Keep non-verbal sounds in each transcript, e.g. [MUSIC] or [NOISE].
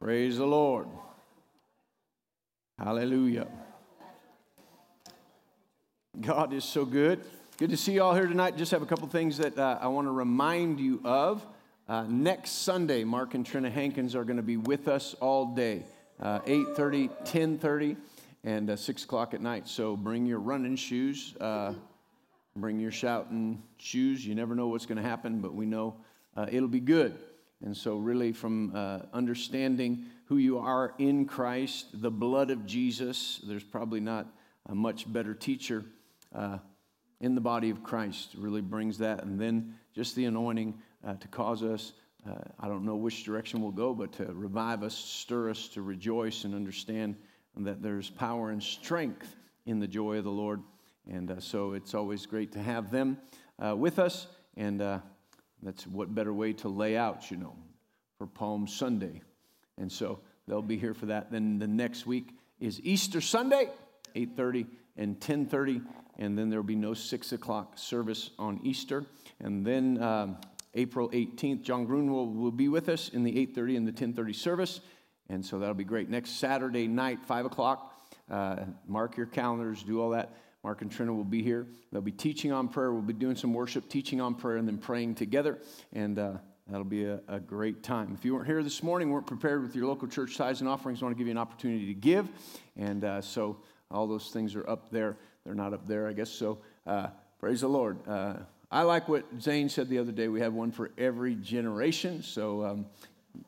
Praise the Lord. Hallelujah. God is so good. Good to see you all here tonight. Just have a couple things that uh, I want to remind you of. Uh, next Sunday, Mark and Trina Hankins are going to be with us all day, uh, 8.30, 10.30, and uh, 6 o'clock at night. So bring your running shoes. Uh, bring your shouting shoes. You never know what's going to happen, but we know uh, it'll be good. And so, really, from uh, understanding who you are in Christ, the blood of Jesus, there's probably not a much better teacher uh, in the body of Christ. Really brings that. And then just the anointing uh, to cause us, uh, I don't know which direction we'll go, but to revive us, stir us to rejoice and understand that there's power and strength in the joy of the Lord. And uh, so, it's always great to have them uh, with us. And that's what better way to lay out, you know, for Palm Sunday. And so they'll be here for that. Then the next week is Easter Sunday, 8:30 and 10:30, and then there'll be no six o'clock service on Easter. And then um, April 18th, John Grun will, will be with us in the 8:30 and the 10:30 service, and so that'll be great. Next Saturday night, five o'clock. Uh, mark your calendars, do all that. Mark and Trina will be here. They'll be teaching on prayer. We'll be doing some worship, teaching on prayer, and then praying together. And uh, that'll be a, a, great time. If you weren't here this morning, weren't prepared with your local church tithes and offerings, I want to give you an opportunity to give. And uh, so all those things are up there. They're not up there, I guess. So uh, praise the Lord. Uh, I like what Zane said the other day. We have one for every generation. So um,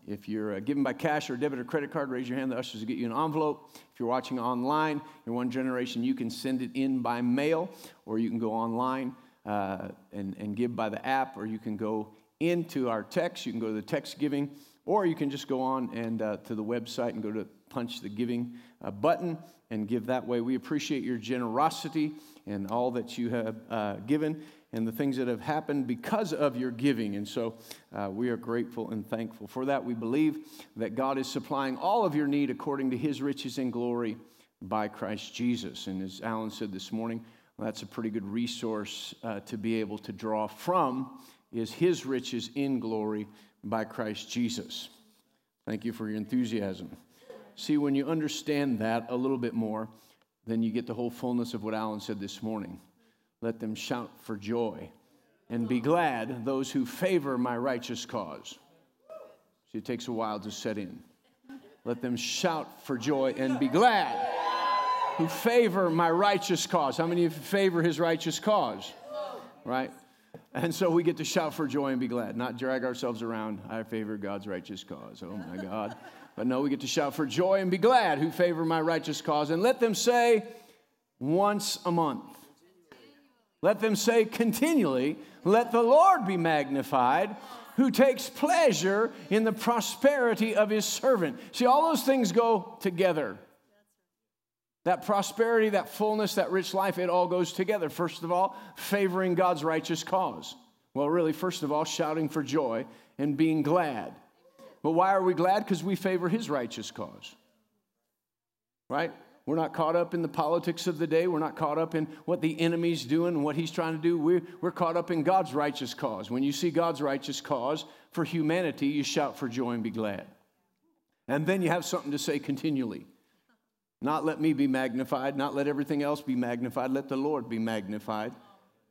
if you're uh, giving by cash or debit or credit card, raise your hand. The ushers will get you an envelope. If you're watching online, you're one generation, you can send it in by mail, or you can go online uh, and, and give by the app, or you can go into our text. You can go to the text giving, or you can just go on and uh, to the website and go to punch the giving uh, button and give that way. We appreciate your generosity and all that you have uh, given and the things that have happened because of your giving. And so uh, we are grateful and thankful for that. We believe that God is supplying all of your need according to his riches and glory by Christ Jesus. And as Alan said this morning, well, that's a pretty good resource uh, to be able to draw from is his riches in glory by Christ Jesus. Thank you for your enthusiasm. See, when you understand that a little bit more, then you get the whole fullness of what Alan said this morning let them shout for joy and be glad, those who favor my righteous cause. See, it takes a while to set in. Let them shout for joy and be glad who favor my righteous cause. How many of you favor his righteous cause? Right? And so we get to shout for joy and be glad, not drag ourselves around. I favor God's righteous cause. Oh my God. But no, we get to shout for joy and be glad who favor my righteous cause. And let them say once a month. Let them say continually, Let the Lord be magnified, who takes pleasure in the prosperity of his servant. See, all those things go together. That prosperity, that fullness, that rich life, it all goes together. First of all, favoring God's righteous cause. Well, really, first of all, shouting for joy and being glad. But why are we glad? Because we favor his righteous cause. Right? We're not caught up in the politics of the day. We're not caught up in what the enemy's doing and what he's trying to do. We're, we're caught up in God's righteous cause. When you see God's righteous cause for humanity, you shout for joy and be glad. And then you have something to say continually. Not let me be magnified, not let everything else be magnified, let the Lord be magnified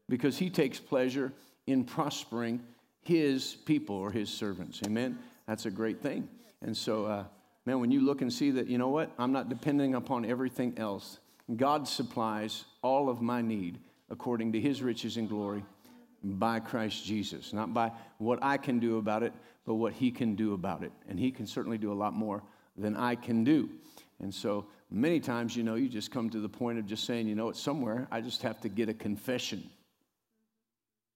because he takes pleasure in prospering his people or his servants. Amen? That's a great thing. And so, uh, man, when you look and see that, you know what? I'm not depending upon everything else. God supplies all of my need according to his riches and glory by Christ Jesus. Not by what I can do about it, but what he can do about it. And he can certainly do a lot more than I can do. And so many times, you know, you just come to the point of just saying, you know what, somewhere I just have to get a confession.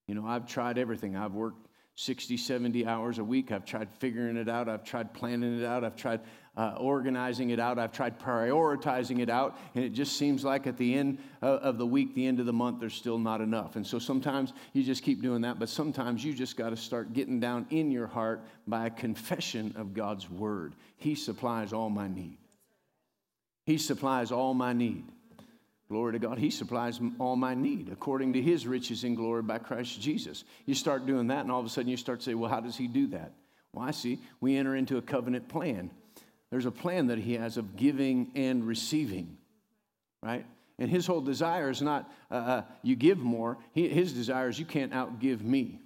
You know, I've tried everything. I've worked 60, 70 hours a week. I've tried figuring it out. I've tried planning it out. I've tried uh, organizing it out. I've tried prioritizing it out. And it just seems like at the end of the week, the end of the month, there's still not enough. And so sometimes you just keep doing that. But sometimes you just got to start getting down in your heart by a confession of God's word. He supplies all my need. He supplies all my need. Glory to God. He supplies all my need according to his riches in glory by Christ Jesus. You start doing that, and all of a sudden you start to say, well, how does he do that? Well, I see. We enter into a covenant plan there's a plan that He has of giving and receiving, right? And His whole desire is not uh, uh, you give more, he, His desire is you can't outgive me.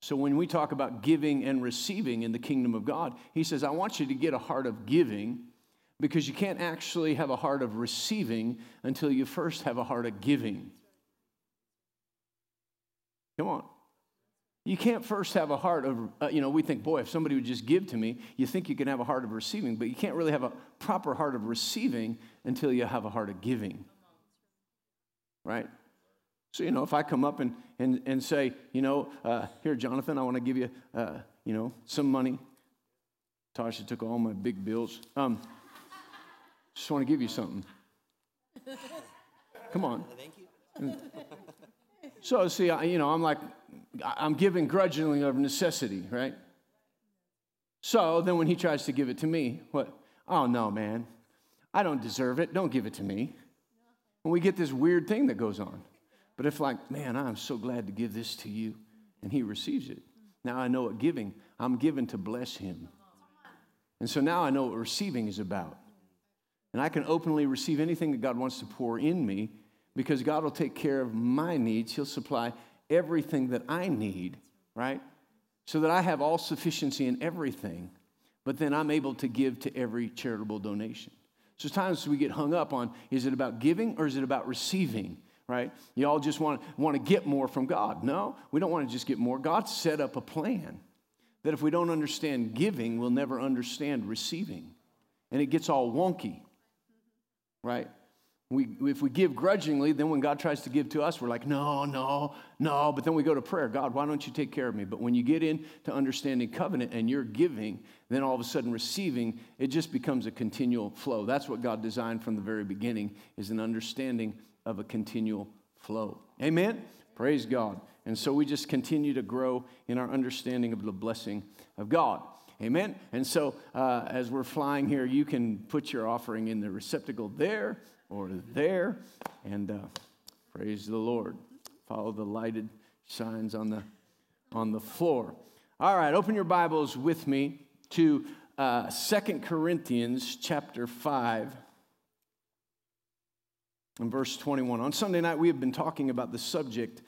So when we talk about giving and receiving in the kingdom of God, He says, I want you to get a heart of giving because you can't actually have a heart of receiving until you first have a heart of giving. Come on. You can't first have a heart of, uh, you know, we think, boy, if somebody would just give to me, you think you can have a heart of receiving, but you can't really have a proper heart of receiving until you have a heart of giving. Right? So, you know, if I come up and, and, and say, you know, uh, here, Jonathan, I want to give you, uh, you know, some money. Tasha took all my big bills. Um, just want to give you something. Come on. Thank you. So, see, I, you know, I'm like, I'm giving grudgingly of necessity, right? So then when he tries to give it to me, what? Oh, no, man. I don't deserve it. Don't give it to me. And we get this weird thing that goes on. But if, like, man, I'm so glad to give this to you, and he receives it, now I know what giving, I'm given to bless him. And so now I know what receiving is about. And I can openly receive anything that God wants to pour in me because God will take care of my needs. He'll supply everything that I need, right? So that I have all sufficiency in everything, but then I'm able to give to every charitable donation. So times we get hung up on is it about giving or is it about receiving? Right? You all just want, want to get more from God. No, we don't want to just get more. God set up a plan that if we don't understand giving, we'll never understand receiving. And it gets all wonky, right? We, if we give grudgingly, then when God tries to give to us, we're like, no, no, no. But then we go to prayer God, why don't you take care of me? But when you get into understanding covenant and you're giving, then all of a sudden receiving, it just becomes a continual flow. That's what God designed from the very beginning, is an understanding of a continual flow. Amen? Praise God. And so we just continue to grow in our understanding of the blessing of God. Amen. And so uh, as we're flying here, you can put your offering in the receptacle there or there. And uh, praise the Lord. Follow the lighted signs on the, on the floor. All right, open your Bibles with me to uh, 2 Corinthians chapter 5 and verse 21. On Sunday night, we have been talking about the subject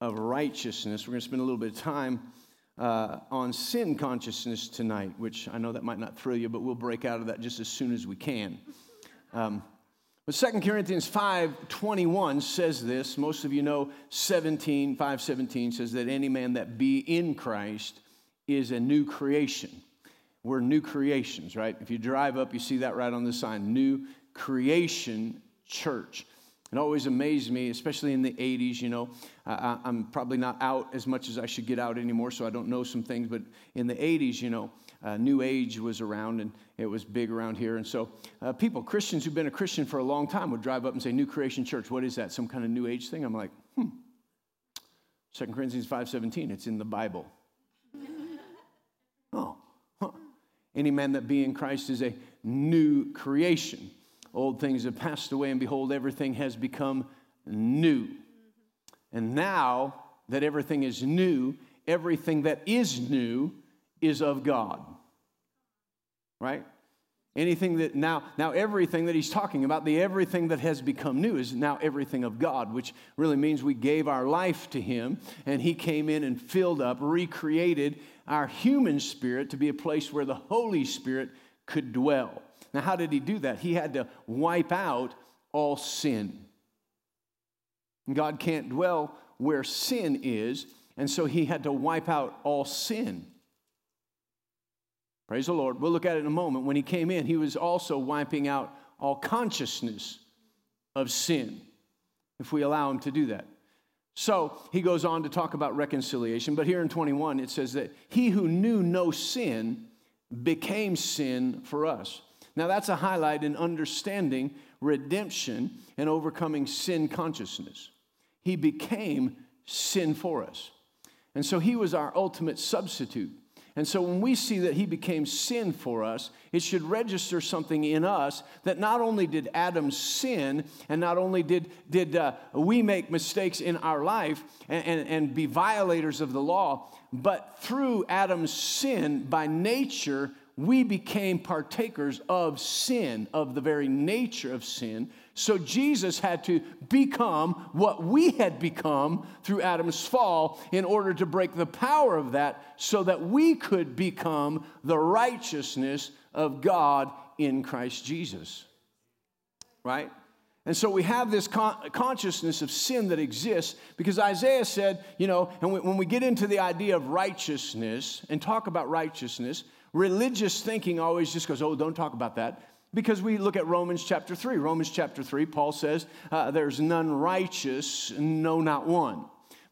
of righteousness. We're going to spend a little bit of time uh, on sin consciousness tonight, which I know that might not thrill you, but we'll break out of that just as soon as we can. Um, but 2 Corinthians 5:21 says this. Most of you know 17, 517 says that any man that be in Christ is a new creation. We're new creations, right? If you drive up, you see that right on the sign, New Creation Church. It always amazed me, especially in the 80s, you know. I, am probably not out as much as I should get out anymore, so I don't know some things, but in the 80s, you know, uh, New Age was around and it was big around here. And so uh, people, Christians who've been a Christian for a long time, would drive up and say, New Creation Church, what is that? Some kind of New Age thing? I'm like, hmm. 2 Corinthians 5.17, it's in the Bible. [LAUGHS] oh, huh. Any man that be in Christ is a new creation. Old things have passed away, and behold, everything has become new. And now that everything is new, everything that is new is of God right? Anything that now, now everything that he's talking about, the everything that has become new is now everything of God, which really means we gave our life to him and he came in and filled up, recreated our human spirit to be a place where the Holy Spirit could dwell. Now, how did he do that? He had to wipe out all sin. God can't dwell where sin is, and so he had to wipe out all sin. Praise the Lord. We'll look at it in a moment. When he came in, he was also wiping out all consciousness of sin, if we allow him to do that. So he goes on to talk about reconciliation, but here in 21 it says that he who knew no sin became sin for us. Now that's a highlight in understanding redemption and overcoming sin consciousness. He became sin for us. And so he was our ultimate substitute. And so when we see that he became sin for us, it should register something in us that not only did Adam sin, and not only did, did uh, we make mistakes in our life and, and, and be violators of the law, but through Adam's sin, by nature, we became partakers of sin, of the very nature of sin. So Jesus had to become what we had become through Adam's fall in order to break the power of that so that we could become the righteousness of God in Christ Jesus. Right? And so we have this con- consciousness of sin that exists because Isaiah said, you know, and when we get into the idea of righteousness and talk about righteousness, religious thinking always just goes, oh, don't talk about that. Because we look at Romans chapter 3. Romans chapter 3, Paul says, uh, there's none righteous, no, not one.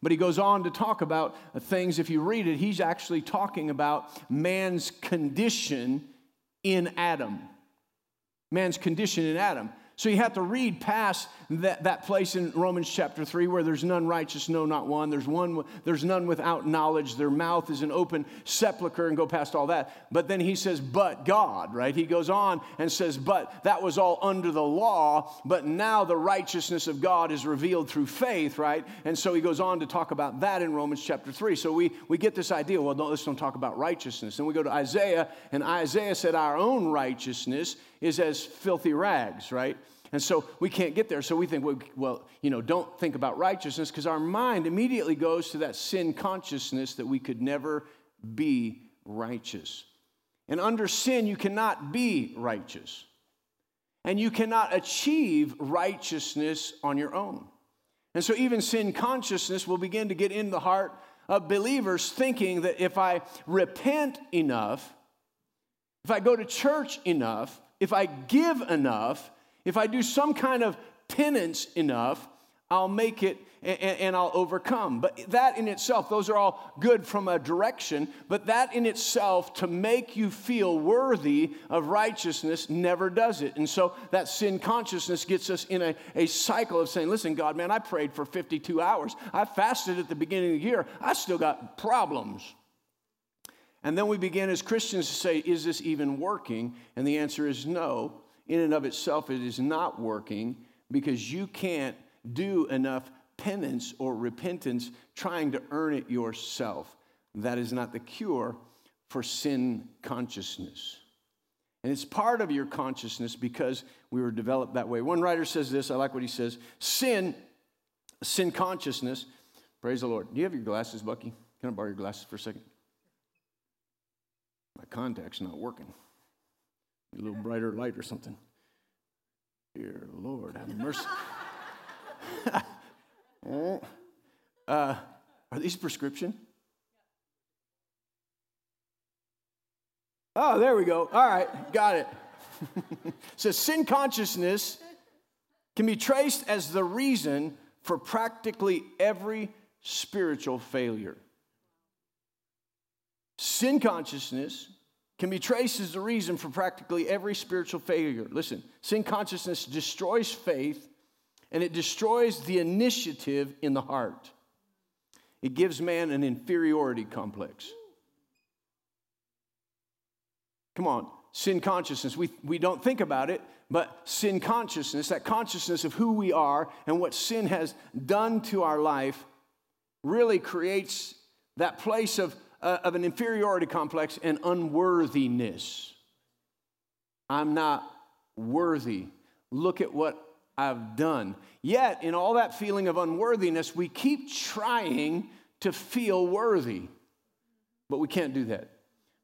But he goes on to talk about things, if you read it, he's actually talking about man's condition in Adam. Man's condition in Adam. So you have to read past that, that place in Romans chapter 3 where there's none righteous, no, not one. There's, one. there's none without knowledge. Their mouth is an open sepulchre and go past all that. But then he says, but God, right? He goes on and says, but that was all under the law, but now the righteousness of God is revealed through faith, right? And so he goes on to talk about that in Romans chapter 3. So we, we get this idea, well, don't, let's don't talk about righteousness. And we go to Isaiah, and Isaiah said, our own righteousness is as filthy rags, right? And so we can't get there. So we think, well, you know, don't think about righteousness because our mind immediately goes to that sin consciousness that we could never be righteous. And under sin, you cannot be righteous. And you cannot achieve righteousness on your own. And so even sin consciousness will begin to get in the heart of believers thinking that if I repent enough, if I go to church enough, if I give enough, if I do some kind of penance enough, I'll make it and, and, I'll overcome. But that in itself, those are all good from a direction, but that in itself to make you feel worthy of righteousness never does it. And so that sin consciousness gets us in a, a cycle of saying, listen, God, man, I prayed for 52 hours. I fasted at the beginning of the year. I still got problems. And then we begin as Christians to say, is this even working? And the answer is no in and of itself, it is not working because you can't do enough penance or repentance trying to earn it yourself. That is not the cure for sin consciousness. And it's part of your consciousness because we were developed that way. One writer says this, I like what he says sin, sin consciousness, praise the Lord. Do you have your glasses, Bucky? Can I borrow your glasses for a second? My contact's not working a little brighter light or something. Dear Lord, have mercy. [LAUGHS] uh, are these prescription? Oh, there we go. All right, got it. [LAUGHS] so, sin consciousness can be traced as the reason for practically every spiritual failure. Sin consciousness can be traced as the reason for practically every spiritual failure. Listen, sin consciousness destroys faith and it destroys the initiative in the heart. It gives man an inferiority complex. Come on, sin consciousness. We, we don't think about it, but sin consciousness, that consciousness of who we are and what sin has done to our life, really creates that place of uh, of an inferiority complex and unworthiness. I'm not worthy. Look at what I've done. Yet, in all that feeling of unworthiness, we keep trying to feel worthy. But we can't do that.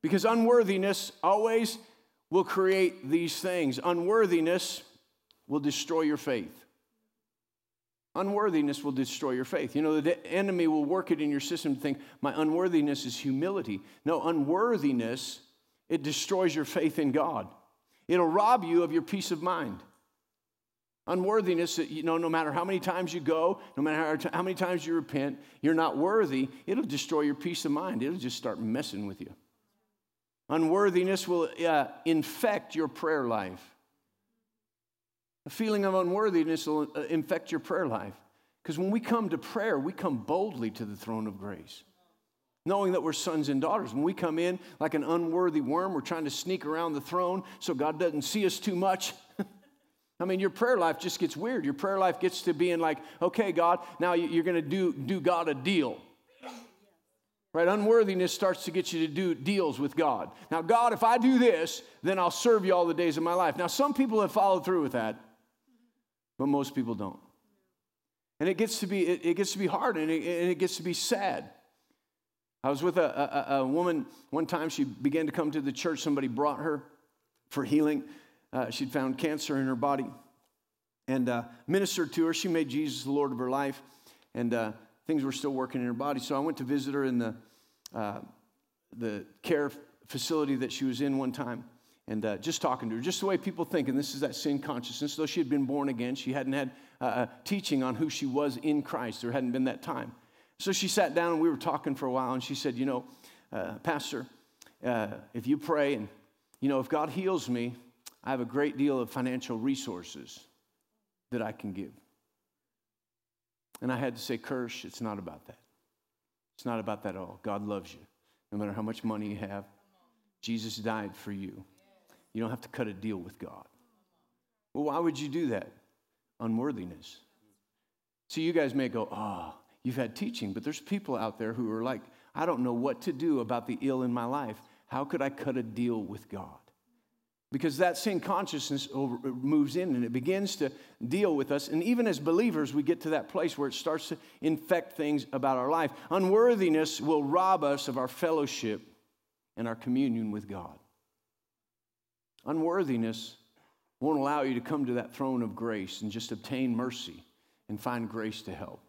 Because unworthiness always will create these things. Unworthiness will destroy your faith. Unworthiness will destroy your faith. You know, the enemy will work it in your system to think, my unworthiness is humility. No, unworthiness, it destroys your faith in God. It'll rob you of your peace of mind. Unworthiness, you know, no matter how many times you go, no matter how, many times you repent, you're not worthy, it'll destroy your peace of mind. It'll just start messing with you. Unworthiness will uh, infect your prayer life. A feeling of unworthiness will uh, infect your prayer life. Because when we come to prayer, we come boldly to the throne of grace, knowing that we're sons and daughters. When we come in like an unworthy worm, we're trying to sneak around the throne so God doesn't see us too much. [LAUGHS] I mean, your prayer life just gets weird. Your prayer life gets to being like, okay, God, now you're going to do, do God a deal. Right? Unworthiness starts to get you to do deals with God. Now, God, if I do this, then I'll serve you all the days of my life. Now, some people have followed through with that, but most people don't. And it gets to be, it, it gets to be hard and it, and it, gets to be sad. I was with a, a, a, woman one time, she began to come to the church. Somebody brought her for healing. Uh, she'd found cancer in her body and uh, ministered to her. She made Jesus the Lord of her life, and uh, things were still working in her body. So I went to visit her in the, uh, the care facility that she was in one time and uh, just talking to her, just the way people think. And this is that sin consciousness. Though she had been born again, she hadn't had uh, teaching on who she was in Christ. There hadn't been that time. So she sat down and we were talking for a while, and she said, You know, uh, Pastor, uh, if you pray and, you know, if God heals me, I have a great deal of financial resources that I can give. And I had to say, Kirsch, it's not about that. It's not about that at all. God loves you. No matter how much money you have, Jesus died for you. You don't have to cut a deal with God. Well, why would you do that? Unworthiness. See, you guys may go, oh, you've had teaching, but there's people out there who are like, I don't know what to do about the ill in my life. How could I cut a deal with God? Because that sin consciousness over, moves in and it begins to deal with us. And even as believers, we get to that place where it starts to infect things about our life. Unworthiness will rob us of our fellowship and our communion with God. Unworthiness won't allow you to come to that throne of grace and just obtain mercy and find grace to help.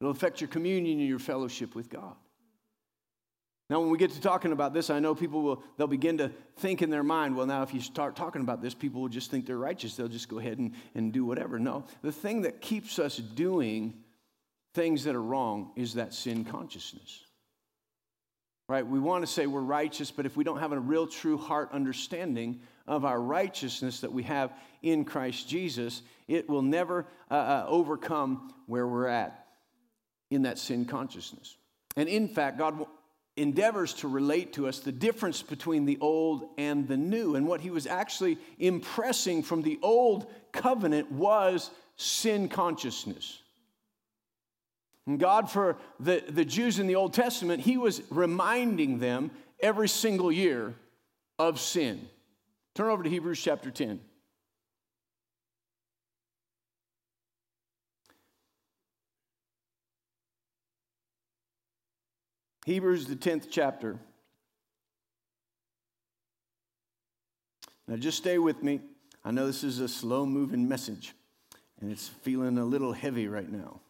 It'll affect your communion and your fellowship with God. Now, when we get to talking about this, I know people will, they'll begin to think in their mind, well, now if you start talking about this, people will just think they're righteous. They'll just go ahead and, and do whatever. No, the thing that keeps us doing things that are wrong is that sin consciousness. Right? We want to say we're righteous, but if we don't have a real, true heart understanding of our righteousness that we have in Christ Jesus, it will never uh, uh, overcome where we're at in that sin consciousness. And in fact, God endeavors to relate to us the difference between the old and the new. And what he was actually impressing from the old covenant was sin consciousness. And God, for the, the Jews in the Old Testament, he was reminding them every single year of sin. Turn over to Hebrews chapter 10. Hebrews, the 10th chapter. Now, just stay with me. I know this is a slow moving message, and it's feeling a little heavy right now.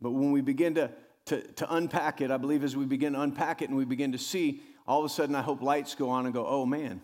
But when we begin to, to, to unpack it, I believe as we begin to unpack it and we begin to see, all of a sudden I hope lights go on and go, oh man,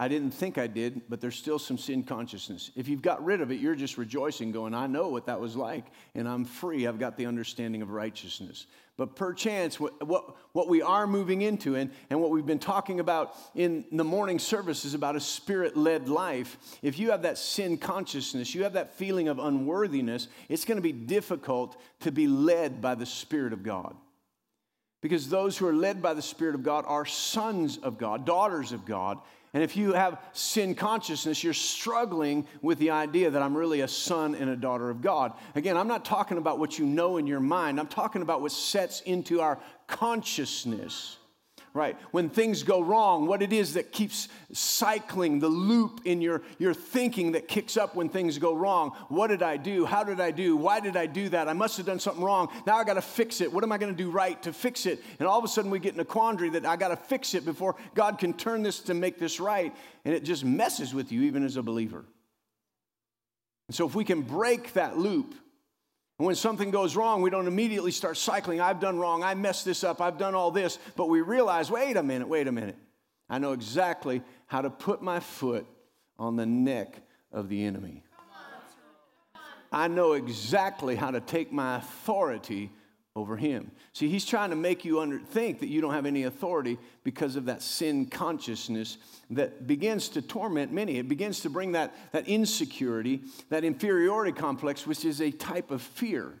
I didn't think I did, but there's still some sin consciousness. If you've got rid of it, you're just rejoicing, going, I know what that was like, and I'm free. I've got the understanding of righteousness. But perchance, what, what, what we are moving into, and, and what we've been talking about in the morning service, is about a spirit led life. If you have that sin consciousness, you have that feeling of unworthiness, it's going to be difficult to be led by the Spirit of God. Because those who are led by the Spirit of God are sons of God, daughters of God, and if you have sin consciousness, you're struggling with the idea that I'm really a son and a daughter of God. Again, I'm not talking about what you know in your mind, I'm talking about what sets into our consciousness right? When things go wrong, what it is that keeps cycling the loop in your, your thinking that kicks up when things go wrong. What did I do? How did I do? Why did I do that? I must have done something wrong. Now I got to fix it. What am I going to do right to fix it? And all of a sudden we get in a quandary that I got to fix it before God can turn this to make this right. And it just messes with you, even as a believer. And so if we can break that loop, and when something goes wrong, we don't immediately start cycling. I've done wrong. I messed this up. I've done all this. But we realize wait a minute, wait a minute. I know exactly how to put my foot on the neck of the enemy. I know exactly how to take my authority over him. See, he's trying to make you under, think that you don't have any authority because of that sin consciousness that begins to torment many. It begins to bring that, that insecurity, that inferiority complex, which is a type of fear.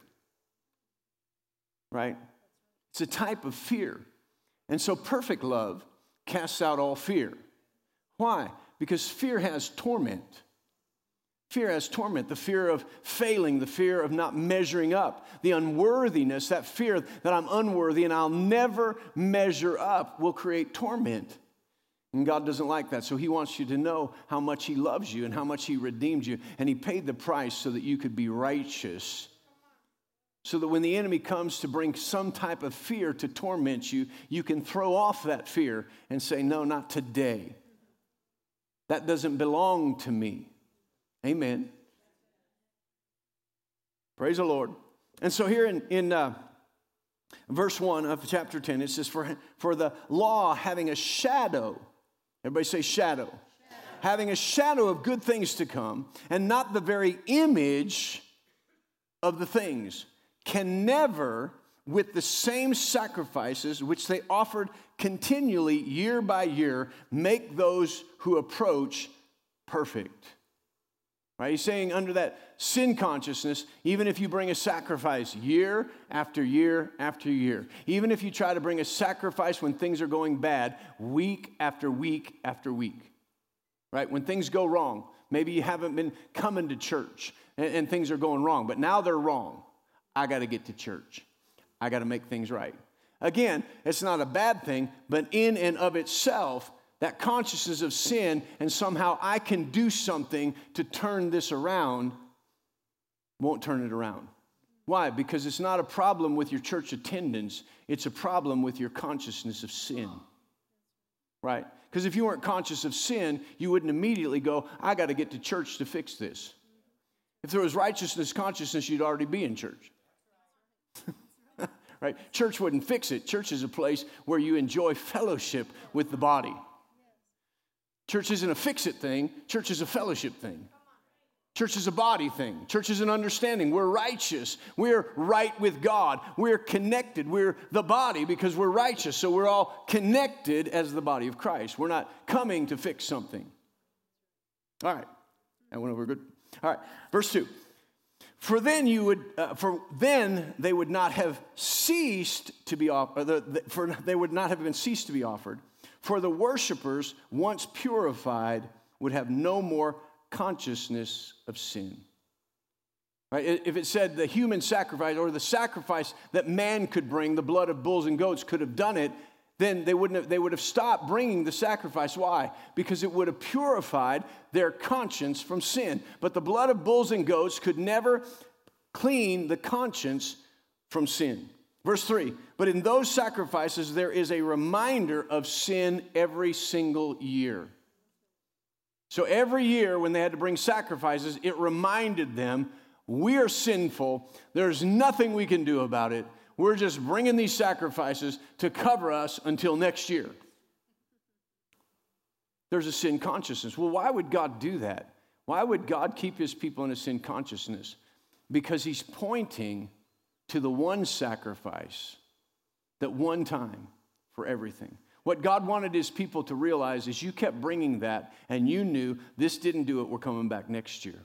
Right? It's a type of fear. And so perfect love casts out all fear. Why? Because fear has torment. Fear has torment, the fear of failing, the fear of not measuring up, the unworthiness, that fear that I'm unworthy and I'll never measure up will create torment. And God doesn't like that. So He wants you to know how much He loves you and how much He redeemed you. And He paid the price so that you could be righteous. So that when the enemy comes to bring some type of fear to torment you, you can throw off that fear and say, No, not today. That doesn't belong to me. Amen. Praise the Lord. And so here in, in uh, verse 1 of chapter 10, it says, for, for the law having a shadow, everybody say shadow. shadow, having a shadow of good things to come, and not the very image of the things, can never, with the same sacrifices which they offered continually year by year, make those who approach perfect. Right? He's saying under that sin consciousness, even if you bring a sacrifice year after year after year, even if you try to bring a sacrifice when things are going bad, week after week after week, right? When things go wrong, maybe you haven't been coming to church and, and things are going wrong, but now they're wrong. I got to get to church. I got to make things right. Again, it's not a bad thing, but in and of itself, that consciousness of sin, and somehow I can do something to turn this around, won't turn it around. Why? Because it's not a problem with your church attendance, it's a problem with your consciousness of sin. Right? Because if you weren't conscious of sin, you wouldn't immediately go, I got to get to church to fix this. If there was righteousness consciousness, you'd already be in church. [LAUGHS] right? Church wouldn't fix it. Church is a place where you enjoy fellowship with the body. Church isn't a fix it thing, church is a fellowship thing. Church is a body thing. Church is an understanding. We're righteous. We're right with God. We're connected. We're the body because we're righteous. So we're all connected as the body of Christ. We're not coming to fix something. All right. That went over good. All right. Verse 2. For then you would, uh, for then they would not have ceased to be offered, uh, for they would not have been ceased to be offered. For the worshipers, once purified, would have no more consciousness of sin. Right? If it said the human sacrifice or the sacrifice that man could bring, the blood of bulls and goats could have done it, then they, wouldn't have, they would have stopped bringing the sacrifice. Why? Because it would have purified their conscience from sin. But the blood of bulls and goats could never clean the conscience from sin. Verse 3 But in those sacrifices, there is a reminder of sin every single year. So every year when they had to bring sacrifices, it reminded them we are sinful. There's nothing we can do about it. We're just bringing these sacrifices to cover us until next year. There's a sin consciousness. Well, why would God do that? Why would God keep his people in a sin consciousness? Because he's pointing to the one sacrifice that one time for everything. What God wanted his people to realize is you kept bringing that and you knew this didn't do it, we're coming back next year.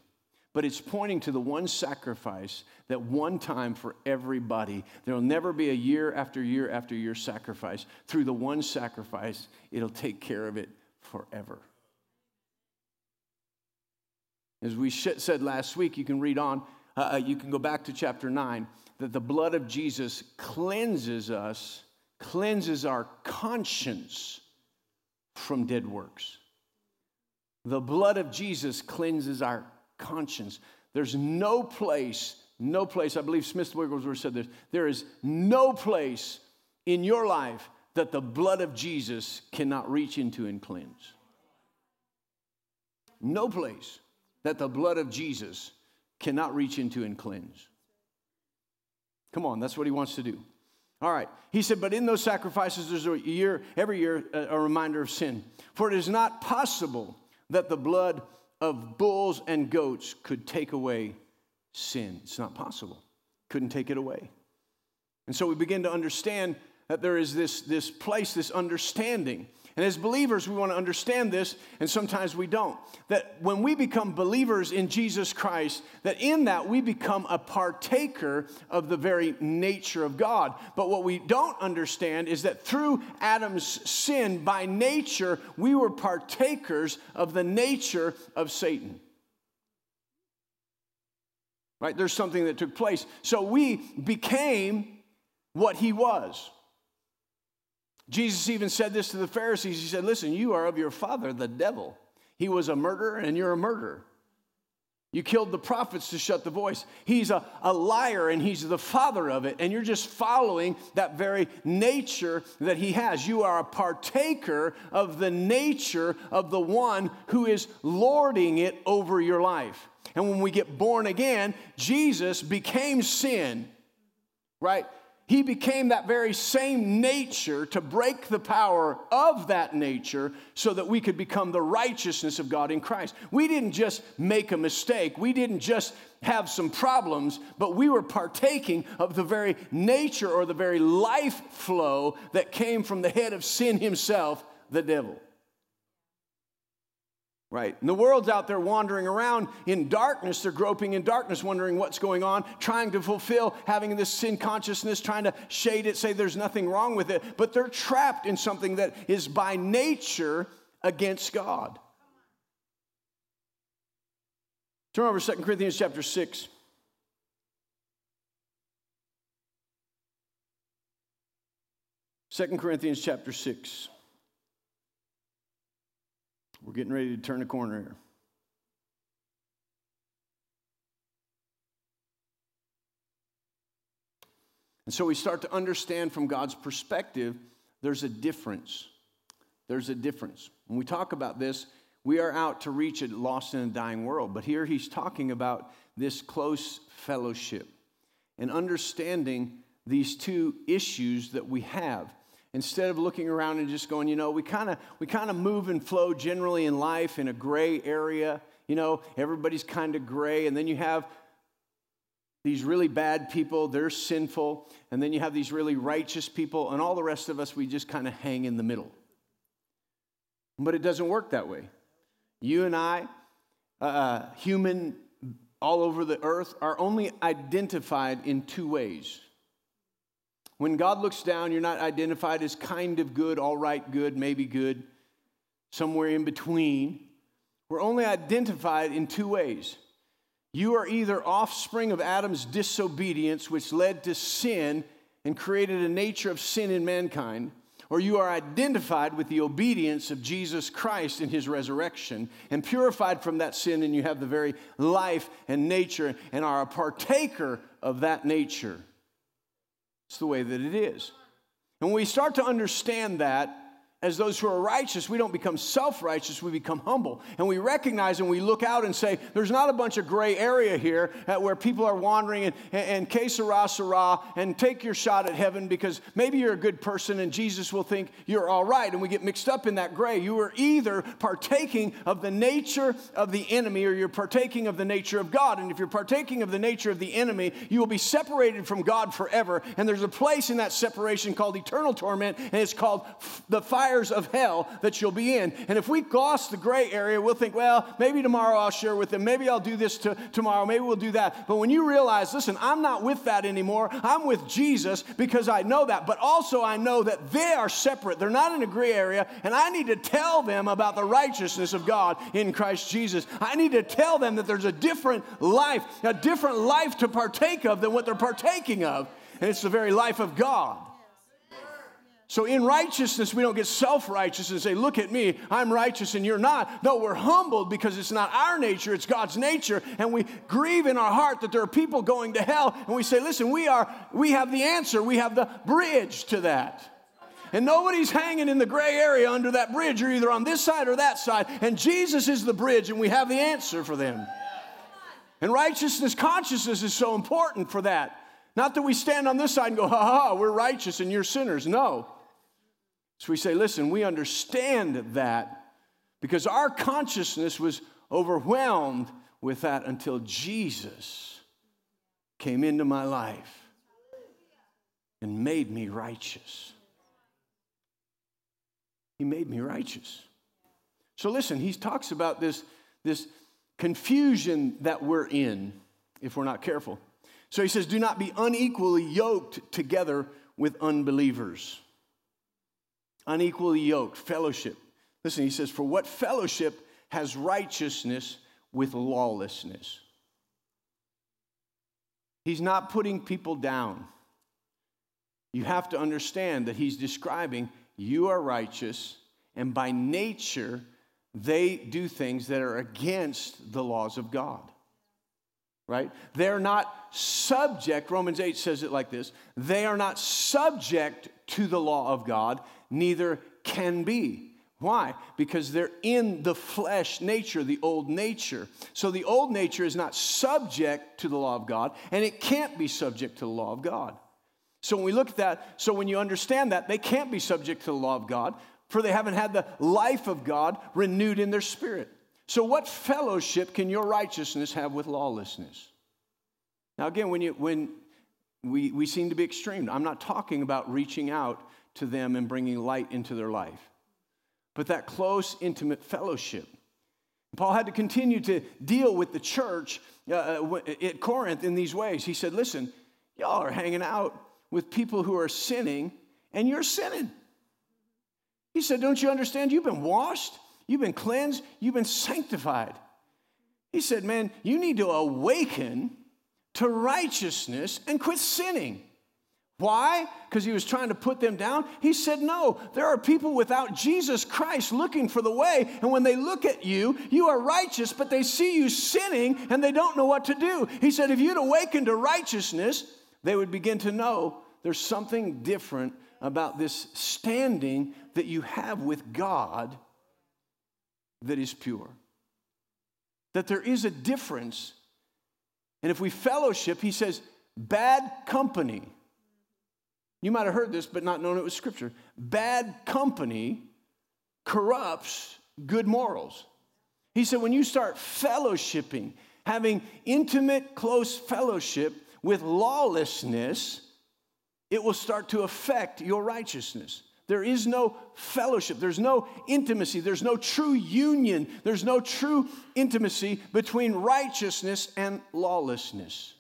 But it's pointing to the one sacrifice that one time for everybody. There'll never be a year after year after year sacrifice. Through the one sacrifice, it'll take care of it forever. As we said last week, you can read on, uh, uh you can go back to chapter 9 that the blood of Jesus cleanses us, cleanses our conscience from dead works. The blood of Jesus cleanses our conscience. There's no place, no place, I believe Smith Wigglesworth said this, there is no place in your life that the blood of Jesus cannot reach into and cleanse. No place that the blood of Jesus cannot reach into and cleanse. Come on, that's what he wants to do. All right. He said, but in those sacrifices, there's a year, every year, a, reminder of sin. For it is not possible that the blood of bulls and goats could take away sin. It's not possible. Couldn't take it away. And so we begin to understand that there is this, this place, this understanding and as believers, we want to understand this, and sometimes we don't. That when we become believers in Jesus Christ, that in that we become a partaker of the very nature of God. But what we don't understand is that through Adam's sin, by nature, we were partakers of the nature of Satan. right? There's something that took place. So we became what he was. Jesus even said this to the Pharisees. He said, Listen, you are of your father, the devil. He was a murderer, and you're a murderer. You killed the prophets to shut the voice. He's a, a liar and he's the father of it. And you're just following that very nature that he has. You are a partaker of the nature of the one who is lording it over your life. And when we get born again, Jesus became sin, right? He became that very same nature to break the power of that nature so that we could become the righteousness of God in Christ. We didn't just make a mistake, we didn't just have some problems, but we were partaking of the very nature or the very life flow that came from the head of sin himself, the devil right? And the world's out there wandering around in darkness. They're groping in darkness, wondering what's going on, trying to fulfill, having this sin consciousness, trying to shade it, say there's nothing wrong with it. But they're trapped in something that is by nature against God. Turn over 2 Corinthians chapter 6. Second Corinthians chapter 6. We're getting ready to turn a corner here. And so we start to understand from God's perspective, there's a difference. There's a difference. When we talk about this, we are out to reach a lost and a dying world. But here he's talking about this close fellowship and understanding these two issues that we have instead of looking around and just going, you know, we kind of we kind of move and flow generally in life in a gray area. You know, everybody's kind of gray, and then you have these really bad people, they're sinful, and then you have these really righteous people, and all the rest of us, we just kind of hang in the middle. But it doesn't work that way. You and I, uh, uh human all over the earth, are only identified in two ways when God looks down, you're not identified as kind of good, all right, good, maybe good, somewhere in between. We're only identified in two ways. You are either offspring of Adam's disobedience, which led to sin and created a nature of sin in mankind, or you are identified with the obedience of Jesus Christ in his resurrection and purified from that sin, and you have the very life and nature and are a partaker of that nature. It's the way that it is. And when we start to understand that, as those who are righteous, we don't become self righteous, we become humble. And we recognize and we look out and say, there's not a bunch of gray area here where people are wandering and, and, sera, sera, and take your shot at heaven because maybe you're a good person and Jesus will think you're all right. And we get mixed up in that gray. You are either partaking of the nature of the enemy or you're partaking of the nature of God. And if you're partaking of the nature of the enemy, you will be separated from God forever. And there's a place in that separation called eternal torment, and it's called the fire fires of hell that you'll be in. And if we gloss the gray area, we'll think, well, maybe tomorrow I'll share with them. Maybe I'll do this to, tomorrow. Maybe we'll do that. But when you realize, listen, I'm not with that anymore. I'm with Jesus because I know that. But also, I know that they are separate. They're not in a gray area. And I need to tell them about the righteousness of God in Christ Jesus. I need to tell them that there's a different life, a different life to partake of than what they're partaking of. And it's the very life of God. So in righteousness, we don't get self righteous and say, Look at me, I'm righteous and you're not. No, we're humbled because it's not our nature, it's God's nature. And we grieve in our heart that there are people going to hell. And we say, Listen, we, are, we have the answer, we have the bridge to that. And nobody's hanging in the gray area under that bridge. You're either on this side or that side. And Jesus is the bridge, and we have the answer for them. And righteousness consciousness is so important for that. Not that we stand on this side and go, ha ha, we're righteous and you're sinners. No. So we say, listen, we understand that because our consciousness was overwhelmed with that until Jesus came into my life and made me righteous. He made me righteous. So listen, he talks about this, this confusion that we're in if we're not careful. So he says, Do not be unequally yoked together with unbelievers unequally yoked, fellowship. Listen, he says, For what fellowship has righteousness with lawlessness? He's not putting people down. You have to understand that he's describing you are righteous, and by nature, they do things that are against the laws of God. Right? They're not subject, Romans 8 says it like this they are not subject to the law of God, neither can be. Why? Because they're in the flesh nature, the old nature. So the old nature is not subject to the law of God, and it can't be subject to the law of God. So when we look at that, so when you understand that, they can't be subject to the law of God, for they haven't had the life of God renewed in their spirit. So, what fellowship can your righteousness have with lawlessness? Now, again, when, you, when we, we seem to be extreme, I'm not talking about reaching out to them and bringing light into their life but that close, intimate fellowship. Paul had to continue to deal with the church uh, uh at Corinth in these ways. He said, Listen, y'all are hanging out with people who are sinning, and you're sinning. He said, Don't you understand? You've been washed, you've been cleansed, you've been sanctified. He said, Man, you need to awaken to righteousness and quit sinning. Why? Because he was trying to put them down? He said, No, there are people without Jesus Christ looking for the way. And when they look at you, you are righteous, but they see you sinning and they don't know what to do. He said, If you'd awaken to righteousness, they would begin to know there's something different about this standing that you have with God that is pure. That there is a difference. And if we fellowship, he says, bad company you might have heard this, but not known it was scripture. Bad company corrupts good morals. He said, when you start fellowshipping, having intimate, close fellowship with lawlessness, it will start to affect your righteousness. There is no fellowship, there's no intimacy, there's no true union, there's no true intimacy between righteousness and lawlessness.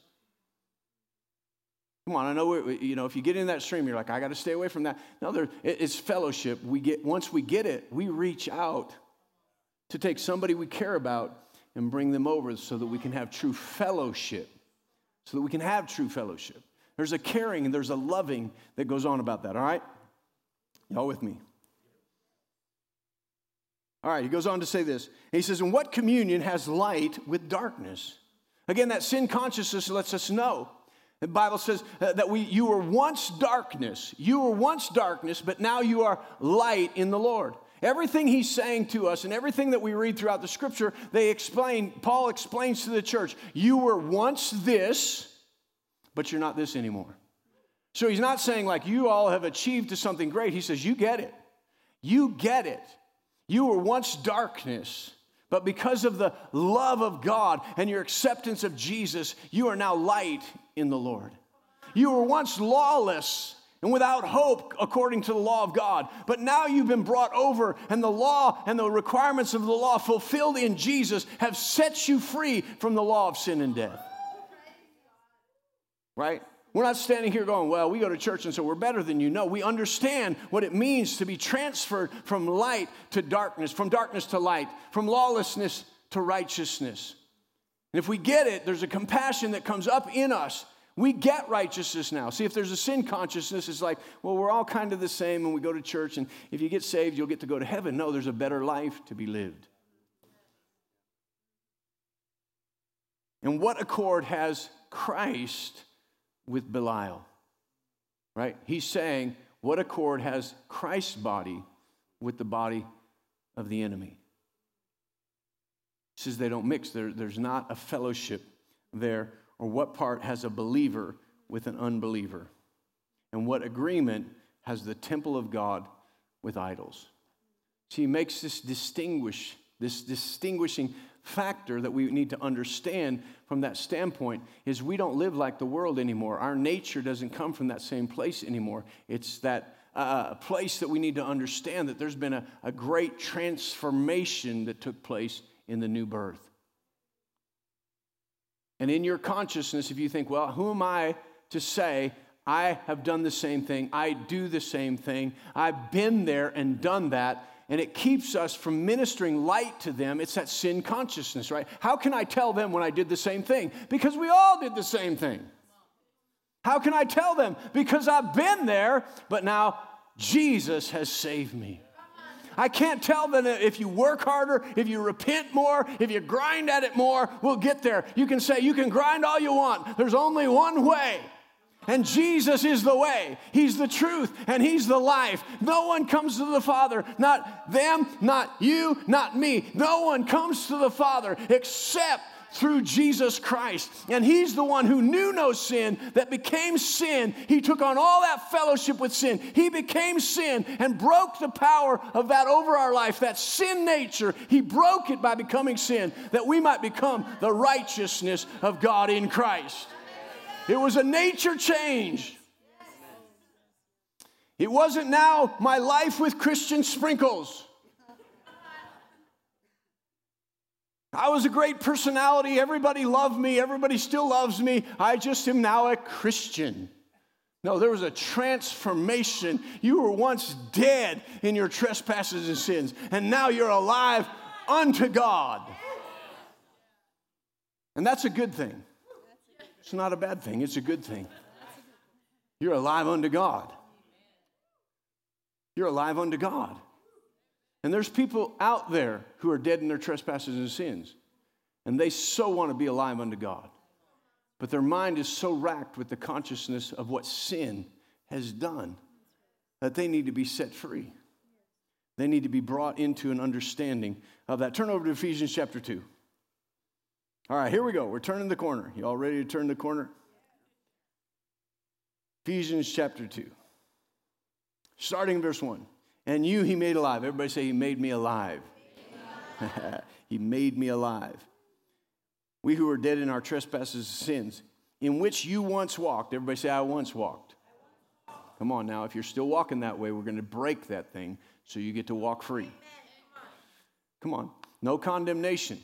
Come on, I know, you know, if you get in that stream, you're like, I got to stay away from that. No, there, it's fellowship. We get, once we get it, we reach out to take somebody we care about and bring them over so that we can have true fellowship. So that we can have true fellowship. There's a caring and there's a loving that goes on about that, all right? Y'all with me? All right, he goes on to say this. He says, And what communion has light with darkness? Again, that sin consciousness lets us know the Bible says uh, that we, you were once darkness. You were once darkness, but now you are light in the Lord. Everything he's saying to us and everything that we read throughout the scripture, they explain, Paul explains to the church, you were once this, but you're not this anymore. So he's not saying like you all have achieved to something great. He says, you get it. You get it. You were once darkness, but because of the love of God and your acceptance of Jesus, you are now light in the Lord. You were once lawless and without hope according to the law of God, but now you've been brought over, and the law and the requirements of the law fulfilled in Jesus have set you free from the law of sin and death. Right? We're not standing here going, well, we go to church and so we're better than you. No, we understand what it means to be transferred from light to darkness, from darkness to light, from lawlessness to righteousness. And if we get it, there's a compassion that comes up in us. We get righteousness now. See, if there's a sin consciousness, it's like, well, we're all kind of the same and we go to church, and if you get saved, you'll get to go to heaven. No, there's a better life to be lived. And what accord has Christ with Belial, right? He's saying, what accord has Christ's body with the body of the enemy? Says they don't mix. There, there's not a fellowship there. Or what part has a believer with an unbeliever? And what agreement has the temple of God with idols? See, he makes this distinguish, this distinguishing factor that we need to understand from that standpoint is we don't live like the world anymore. Our nature doesn't come from that same place anymore. It's that uh, place that we need to understand that there's been a, a great transformation that took place in the new birth. And in your consciousness, if you think, well, who am I to say I have done the same thing, I do the same thing, I've been there and done that, and it keeps us from ministering light to them. It's that sin consciousness, right? How can I tell them when I did the same thing? Because we all did the same thing. How can I tell them? Because I've been there, but now Jesus has saved me. I can't tell them that if you work harder, if you repent more, if you grind at it more, we'll get there. You can say, you can grind all you want. There's only one way. And Jesus is the way, He's the truth, and He's the life. No one comes to the Father, not them, not you, not me. No one comes to the Father except through Jesus Christ. And He's the one who knew no sin that became sin. He took on all that fellowship with sin. He became sin and broke the power of that over our life, that sin nature. He broke it by becoming sin that we might become the righteousness of God in Christ. It was a nature change. It wasn't now my life with Christian sprinkles. I was a great personality. Everybody loved me. Everybody still loves me. I just am now a Christian. No, there was a transformation. You were once dead in your trespasses and sins, and now you're alive unto God. And that's a good thing. It's not a bad thing, it's a good thing. You're alive unto God. You're alive unto God. And there's people out there who are dead in their trespasses and sins, and they so want to be alive unto God. But their mind is so racked with the consciousness of what sin has done that they need to be set free. They need to be brought into an understanding of that. Turn over to Ephesians chapter 2. All right, here we go. We're turning the corner. You all ready to turn the corner? Ephesians chapter 2. Starting verse 1. And you he made alive. Everybody say, He made me alive. [LAUGHS] he made me alive. We who are dead in our trespasses and sins, in which you once walked. Everybody say, I once walked. Come on now, if you're still walking that way, we're going to break that thing so you get to walk free. Come on. No condemnation.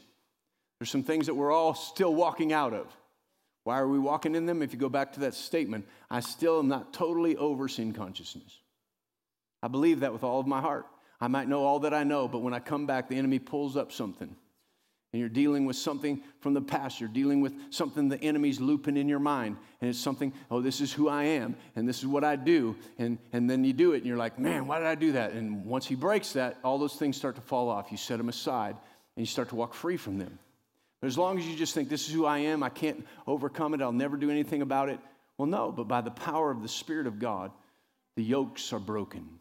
There's some things that we're all still walking out of. Why are we walking in them? If you go back to that statement, I still am not totally over sin consciousness. I believe that with all of my heart. I might know all that I know, but when I come back, the enemy pulls up something. And you're dealing with something from the past. You're dealing with something the enemy's looping in your mind. And it's something, oh, this is who I am, and this is what I do. And, and then you do it, and you're like, man, why did I do that? And once he breaks that, all those things start to fall off. You set them aside, and you start to walk free from them. But as long as you just think, this is who I am, I can't overcome it, I'll never do anything about it. Well, no, but by the power of the Spirit of God, the yokes are broken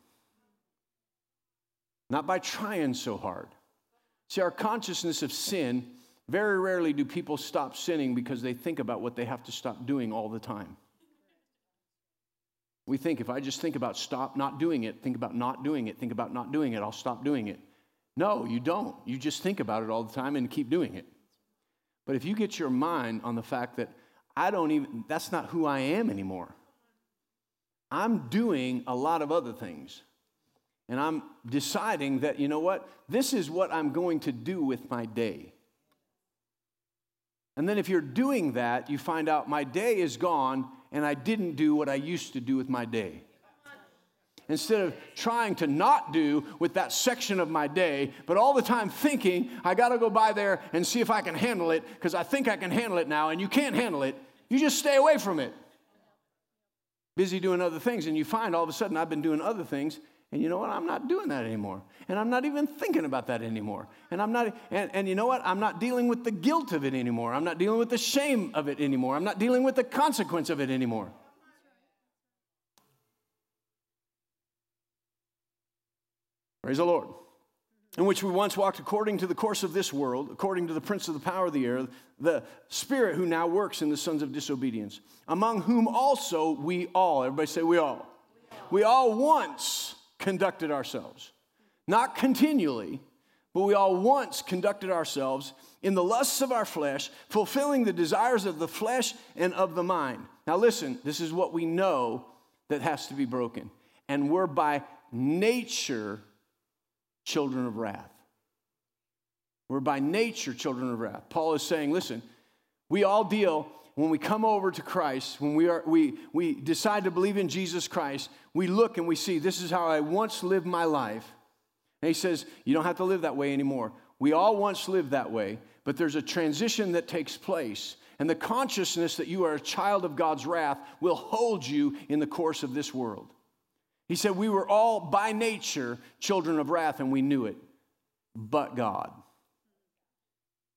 not by trying so hard. See, our consciousness of sin, very rarely do people stop sinning because they think about what they have to stop doing all the time. We think if I just think about stop not doing it, think about not doing it, think about not doing it, I'll stop doing it. No, you don't. You just think about it all the time and keep doing it. But if you get your mind on the fact that I don't even, that's not who I am anymore, I'm doing a lot of other things and I'm deciding that, you know what, this is what I'm going to do with my day. And then if you're doing that, you find out my day is gone and I didn't do what I used to do with my day. Instead of trying to not do with that section of my day, but all the time thinking, I gotta go by there and see if I can handle it because I think I can handle it now, and you can't handle it, you just stay away from it. Busy doing other things, and you find all of a sudden I've been doing other things and you know what? I'm not doing that anymore. And I'm not even thinking about that anymore. And I'm not, and, and you know what? I'm not dealing with the guilt of it anymore. I'm not dealing with the shame of it anymore. I'm not dealing with the consequence of it anymore. Praise the Lord. In which we once walked according to the course of this world, according to the prince of the power of the air, the spirit who now works in the sons of disobedience, among whom also we all, everybody say we all, we all once conducted ourselves. Not continually, but we all once conducted ourselves in the lusts of our flesh, fulfilling the desires of the flesh and of the mind. Now, listen, this is what we know that has to be broken. And we're by nature children of wrath. We're by nature children of wrath. Paul is saying, listen, we all deal when we come over to Christ, when we, are, we, we decide to believe in Jesus Christ, we look and we see this is how I once lived my life. And he says, You don't have to live that way anymore. We all once lived that way, but there's a transition that takes place. And the consciousness that you are a child of God's wrath will hold you in the course of this world. He said, We were all by nature children of wrath and we knew it, but God.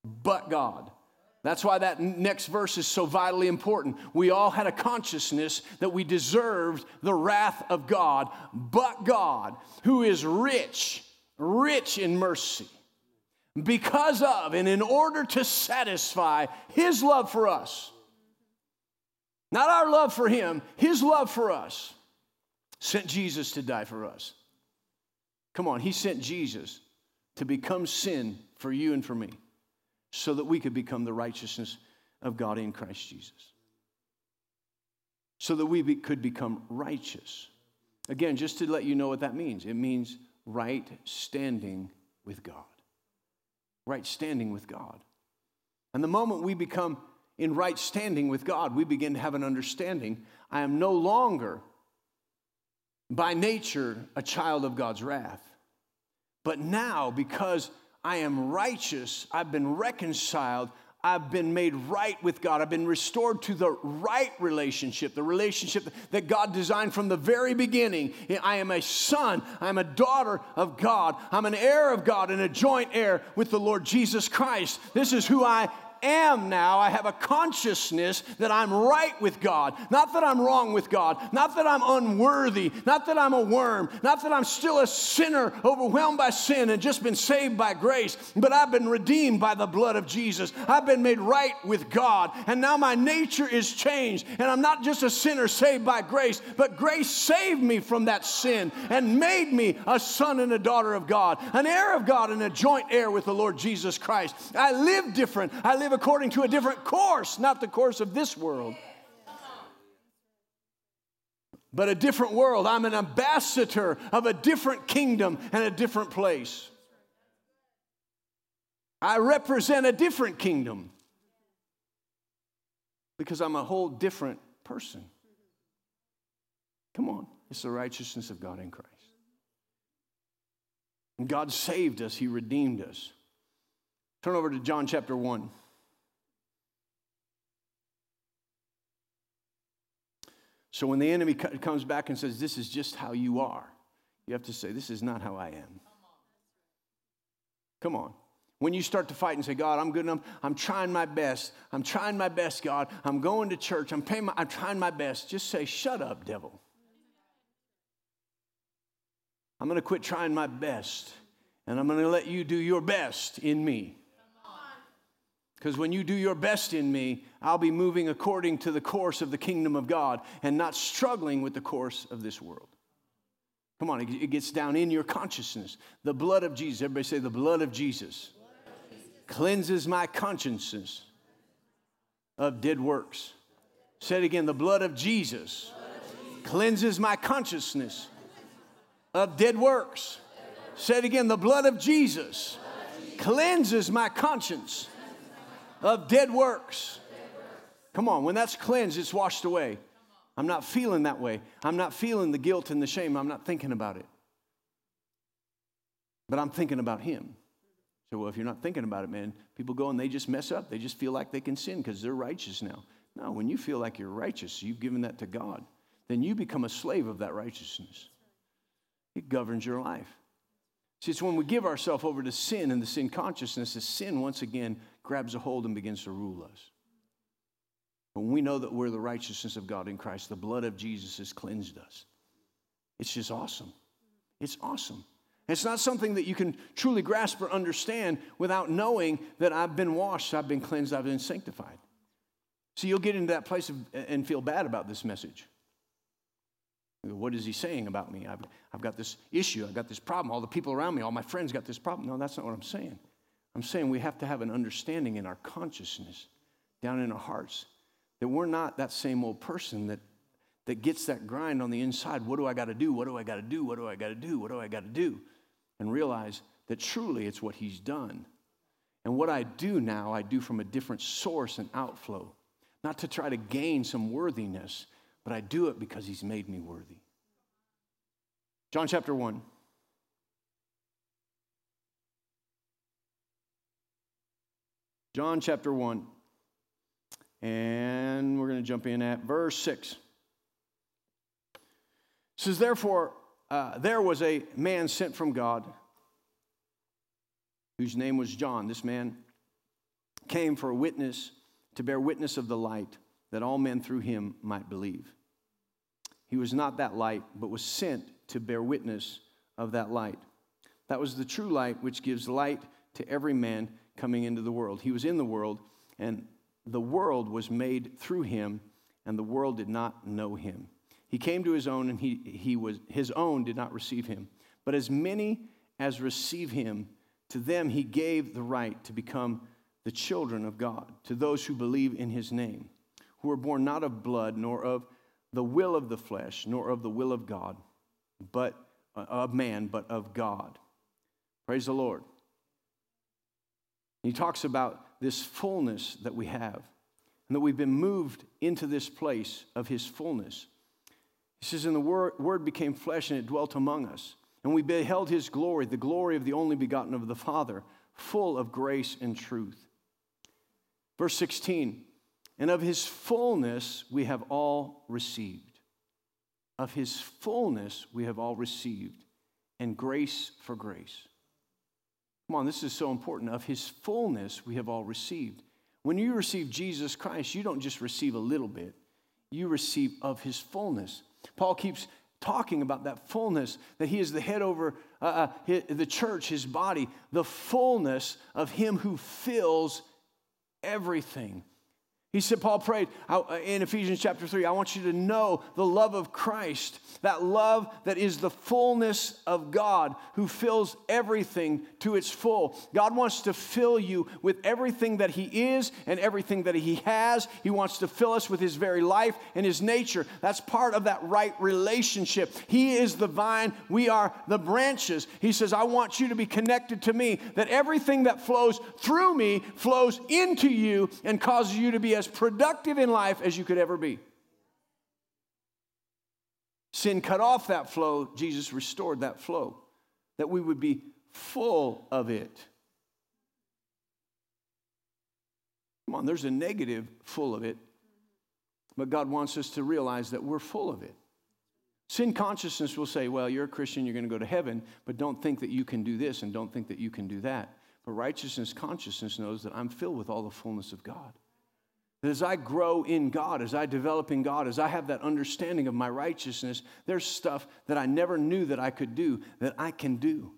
But God. That's why that next verse is so vitally important. We all had a consciousness that we deserved the wrath of God, but God, who is rich, rich in mercy, because of and in order to satisfy His love for us, not our love for Him, His love for us, sent Jesus to die for us. Come on, He sent Jesus to become sin for you and for me so that we could become the righteousness of God in Christ Jesus. So that we be, could become righteous. Again, just to let you know what that means it means right standing with God. Right standing with God. And the moment we become in right standing with God, we begin to have an understanding. I am no longer, by nature, a child of God's wrath. But now, because I am righteous. I've been reconciled. I've been made right with God. I've been restored to the right relationship, the relationship that God designed from the very beginning. I am a son. I'm a daughter of God. I'm an heir of God and a joint heir with the Lord Jesus Christ. This is who I am now, I have a consciousness that I'm right with God. Not that I'm wrong with God. Not that I'm unworthy. Not that I'm a worm. Not that I'm still a sinner overwhelmed by sin and just been saved by grace. But I've been redeemed by the blood of Jesus. I've been made right with God. And now my nature is changed. And I'm not just a sinner saved by grace, but grace saved me from that sin and made me a son and a daughter of God, an heir of God and a joint heir with the Lord Jesus Christ. I live different. I live live according to a different course, not the course of this world, but a different world. I'm an ambassador of a different kingdom and a different place. I represent a different kingdom because I'm a whole different person. Come on, it's the righteousness of God in Christ. And God saved us, He redeemed us. Turn over to John chapter 1. So when the enemy comes back and says, This is just how you are, you have to say, This is not how I am. Come on. When you start to fight and say, God, I'm good enough, I'm trying my best. I'm trying my best, God. I'm going to church. I'm paying my, I'm trying my best. Just say, Shut up, devil. I'm going to quit trying my best, and I'm going to let you do your best in me. Because when you do your best in me, I'll be moving according to the course of the kingdom of God and not struggling with the course of this world. Come on, it gets down in your consciousness. The blood of Jesus, everybody say, the blood of Jesus, blood of Jesus. cleanses my consciousness of dead works. Say it again, the blood of Jesus, blood of Jesus. cleanses my consciousness of dead works. Say it again, the blood of Jesus, blood of Jesus. cleanses my conscience of dead works. Come on, when that's cleansed, it's washed away. I'm not feeling that way. I'm not feeling the guilt and the shame. I'm not thinking about it. But I'm thinking about Him. So, well, if you're not thinking about it, man, people go and they just mess up. They just feel like they can sin because they're righteous now. No, when you feel like you're righteous, you've given that to God, then you become a slave of that righteousness. It governs your life. See, it's when we give ourselves over to sin and the sin consciousness that sin once again grabs a hold and begins to rule us. When we know that we're the righteousness of God in Christ, the blood of Jesus has cleansed us. It's just awesome. It's awesome. It's not something that you can truly grasp or understand without knowing that I've been washed, I've been cleansed, I've been sanctified. So you'll get into that place of, and feel bad about this message. What is he saying about me? I've, I've got this issue, I've got this problem. All the people around me, all my friends got this problem. No, that's not what I'm saying. I'm saying we have to have an understanding in our consciousness, down in our hearts, that we're not that same old person that, that gets that grind on the inside. What do I got to do? What do I got to do? What do I got to do? What do I got to do? And realize that truly it's what he's done. And what I do now, I do from a different source and outflow, not to try to gain some worthiness, but I do it because he's made me worthy. John chapter 1. John chapter 1. And we're going to jump in at verse 6. It says, Therefore, uh, there was a man sent from God whose name was John. This man came for a witness to bear witness of the light that all men through him might believe. He was not that light, but was sent to bear witness of that light. That was the true light which gives light to every man coming into the world. He was in the world, and the world was made through him, and the world did not know him. He came to his own, and he, he was, his own did not receive him. But as many as receive him, to them he gave the right to become the children of God, to those who believe in his name, who were born not of blood, nor of the will of the flesh, nor of the will of God, but uh, of man, but of God. Praise the Lord. He talks about this fullness that we have, and that we've been moved into this place of his fullness. He says, And the word, word became flesh and it dwelt among us. And we beheld his glory, the glory of the only begotten of the Father, full of grace and truth. Verse 16, and of his fullness we have all received. Of his fullness we have all received, and grace for grace. Come on, this is so important. Of his fullness we have all received. When you receive Jesus Christ, you don't just receive a little bit, you receive of his fullness. Paul keeps talking about that fullness, that he is the head over uh, uh, the church, his body, the fullness of him who fills everything. He said, Paul prayed uh, in Ephesians chapter 3, I want you to know the love of Christ, that love that is the fullness of God who fills everything to its full. God wants to fill you with everything that He is and everything that He has. He wants to fill us with His very life and His nature. That's part of that right relationship. He is the vine, we are the branches. He says, I want you to be connected to me, that everything that flows through me flows into you and causes you to be as productive in life as you could ever be. Sin cut off that flow, Jesus restored that flow, that we would be full of it. Come on, there's a negative full of it, but God wants us to realize that we're full of it. Sin consciousness will say, well, you're a Christian, you're going to go to heaven, but don't think that you can do this and don't think that you can do that. But righteousness consciousness knows that I'm filled with all the fullness of God. As I grow in God, as I develop in God, as I have that understanding of my righteousness, there's stuff that I never knew that I could do that I can do.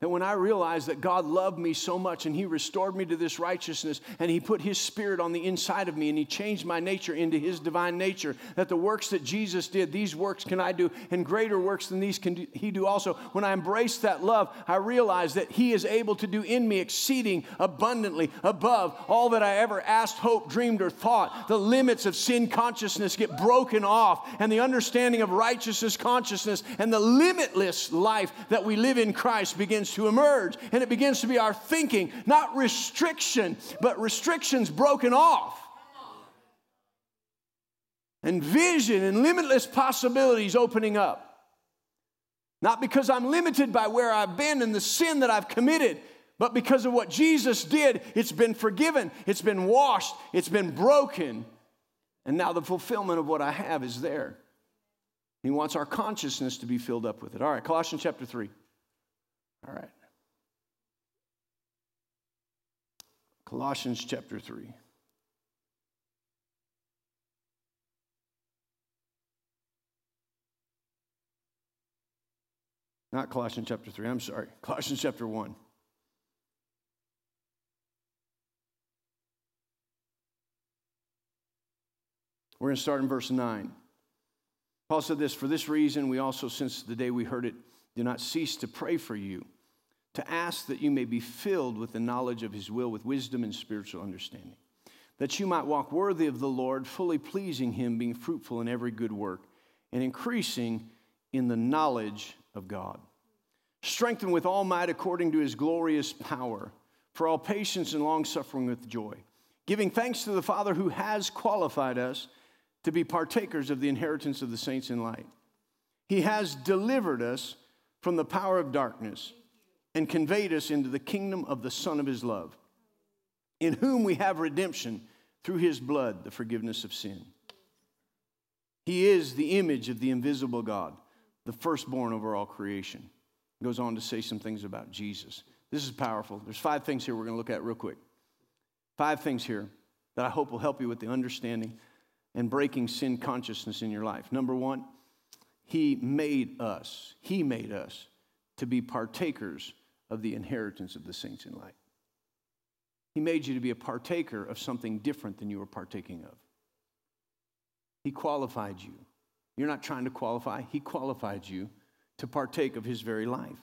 That when I realized that God loved me so much and He restored me to this righteousness and He put His Spirit on the inside of me and He changed my nature into His divine nature, that the works that Jesus did, these works can I do, and greater works than these can do, He do also. When I embrace that love, I realize that He is able to do in me exceeding abundantly above all that I ever asked, hoped, dreamed, or thought. The limits of sin consciousness get broken off, and the understanding of righteousness consciousness and the limitless life that we live in Christ begins to emerge and it begins to be our thinking, not restriction, but restrictions broken off. And vision and limitless possibilities opening up. Not because I'm limited by where I've been and the sin that I've committed, but because of what Jesus did, it's been forgiven, it's been washed, it's been broken. And now the fulfillment of what I have is there. He wants our consciousness to be filled up with it. All right, Colossians chapter 3. All right. Colossians chapter 3. Not Colossians chapter 3, I'm sorry. [LAUGHS] Colossians chapter 1. We're going to start in verse 9. Paul said this For this reason, we also, since the day we heard it, do not cease to pray for you, to ask that you may be filled with the knowledge of his will, with wisdom and spiritual understanding, that you might walk worthy of the Lord, fully pleasing him, being fruitful in every good work, and increasing in the knowledge of God. Strengthened with all might according to his glorious power, for all patience and long suffering with joy, giving thanks to the Father who has qualified us to be partakers of the inheritance of the saints in light. He has delivered us from the power of darkness and conveyed us into the kingdom of the Son of His love, in whom we have redemption through his blood the forgiveness of sin. He is the image of the invisible God, the firstborn over all creation. Goes on to say some things about Jesus. This is powerful. There's five things here we're going to look at real quick. Five things here that I hope will help you with the understanding and breaking sin consciousness in your life. Number one, He made us, He made us to be partakers of the inheritance of the saints in light. He made you to be a partaker of something different than you were partaking of. He qualified you. You're not trying to qualify, He qualified you to partake of His very life.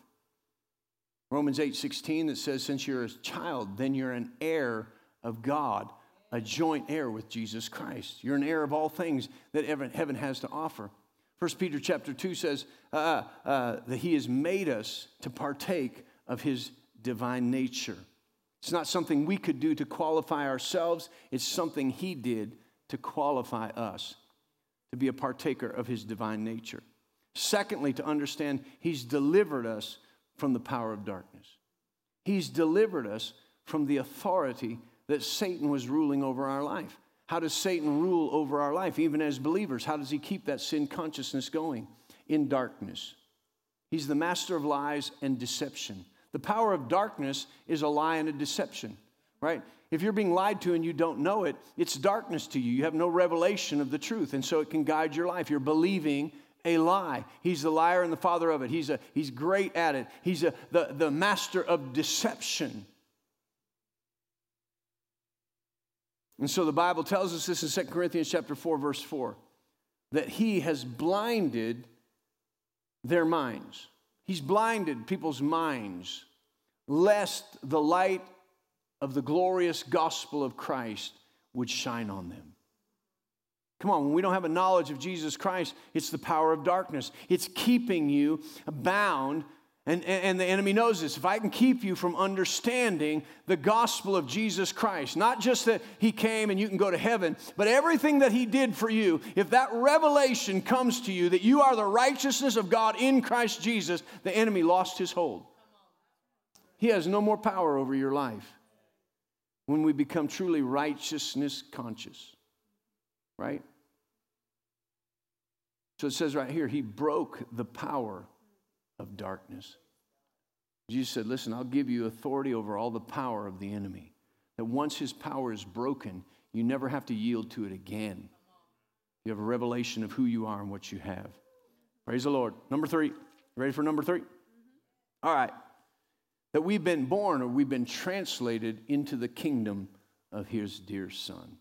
Romans 8 16 that says, Since you're a child, then you're an heir of God, a joint heir with Jesus Christ. You're an heir of all things that heaven has to offer. 1 Peter chapter 2 says uh, uh, that He has made us to partake of His divine nature. It's not something we could do to qualify ourselves, it's something He did to qualify us to be a partaker of His divine nature. Secondly, to understand He's delivered us from the power of darkness. He's delivered us from the authority that Satan was ruling over our life. How does Satan rule over our life, even as believers? How does he keep that sin consciousness going? In darkness. He's the master of lies and deception. The power of darkness is a lie and a deception, right? If you're being lied to and you don't know it, it's darkness to you. You have no revelation of the truth, and so it can guide your life. You're believing a lie. He's the liar and the father of it. He's, a, he's great at it. He's a, the, the master of deception. And so the Bible tells us this in 2 Corinthians chapter 4, verse 4, that he has blinded their minds. He's blinded people's minds, lest the light of the glorious gospel of Christ would shine on them. Come on, when we don't have a knowledge of Jesus Christ, it's the power of darkness. It's keeping you bound. And, and the enemy knows this. If I can keep you from understanding the gospel of Jesus Christ, not just that he came and you can go to heaven, but everything that he did for you, if that revelation comes to you that you are the righteousness of God in Christ Jesus, the enemy lost his hold. He has no more power over your life when we become truly righteousness conscious right? So it says right here, he broke the power of darkness. Jesus said, Listen, I'll give you authority over all the power of the enemy. That once his power is broken, you never have to yield to it again. You have a revelation of who you are and what you have. Praise the Lord. Number three. Ready for number 3 All right. That we've been born or we've been translated into the kingdom of his dear son.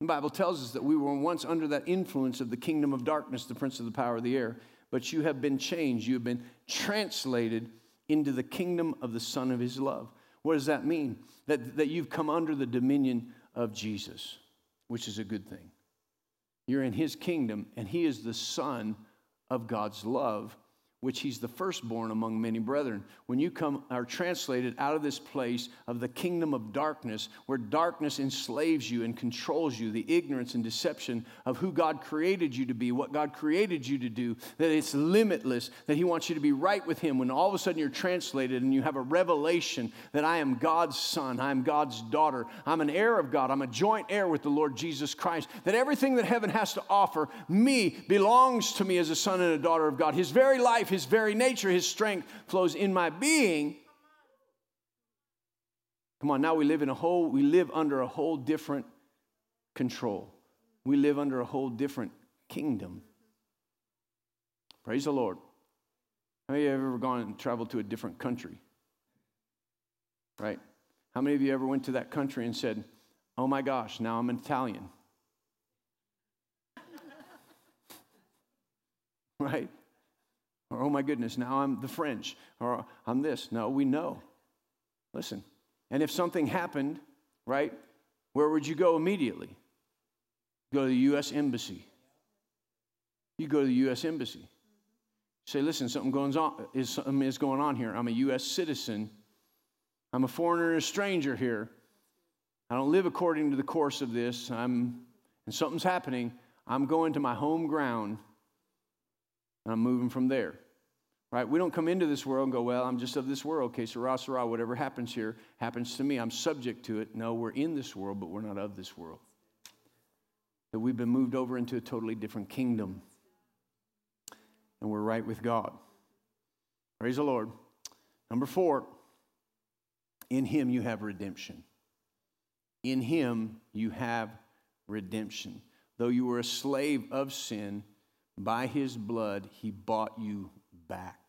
The Bible tells us that we were once under that influence of the kingdom of darkness, the prince of the power of the air, but you have been changed. You have been translated into the kingdom of the Son of His love. What does that mean? That, that you've come under the dominion of Jesus, which is a good thing. You're in His kingdom, and He is the Son of God's love which he's the firstborn among many brethren. When you come are translated out of this place of the kingdom of darkness, where darkness enslaves you and controls you, the ignorance and deception of who God created you to be, what God created you to do, that it's limitless, that he wants you to be right with him. When all of a sudden you're translated and you have a revelation that I am God's son, I am God's daughter, I'm an heir of God, I'm a joint heir with the Lord Jesus Christ, that everything that heaven has to offer me belongs to me as a son and a daughter of God. His very life, his very nature, his strength flows in my being. Come on, now we live in a whole, we live under a whole different control. We live under a whole different kingdom. Praise the Lord. How many of you have ever gone and traveled to a different country? Right? How many of you ever went to that country and said, Oh my gosh, now I'm Italian? [LAUGHS] right? Or, oh my goodness, now I'm the French. Or I'm this. No, we know. Listen. And if something happened, right, where would you go immediately? Go to the U.S. Embassy. You go to the U.S. Embassy. Say, listen, something goes on, is, something is going on here. I'm a U.S. citizen. I'm a foreigner and a stranger here. I don't live according to the course of this. I'm, and something's happening. I'm going to my home ground and I'm moving from there. Right? We don't come into this world and go, well, I'm just of this world. Okay, sarah, sarah, whatever happens here happens to me. I'm subject to it. No, we're in this world, but we're not of this world. that we've been moved over into a totally different kingdom and we're right with God. Praise the Lord. Number four, in Him you have redemption. In Him you have redemption. Though you were a slave of sin, by His blood He bought you back.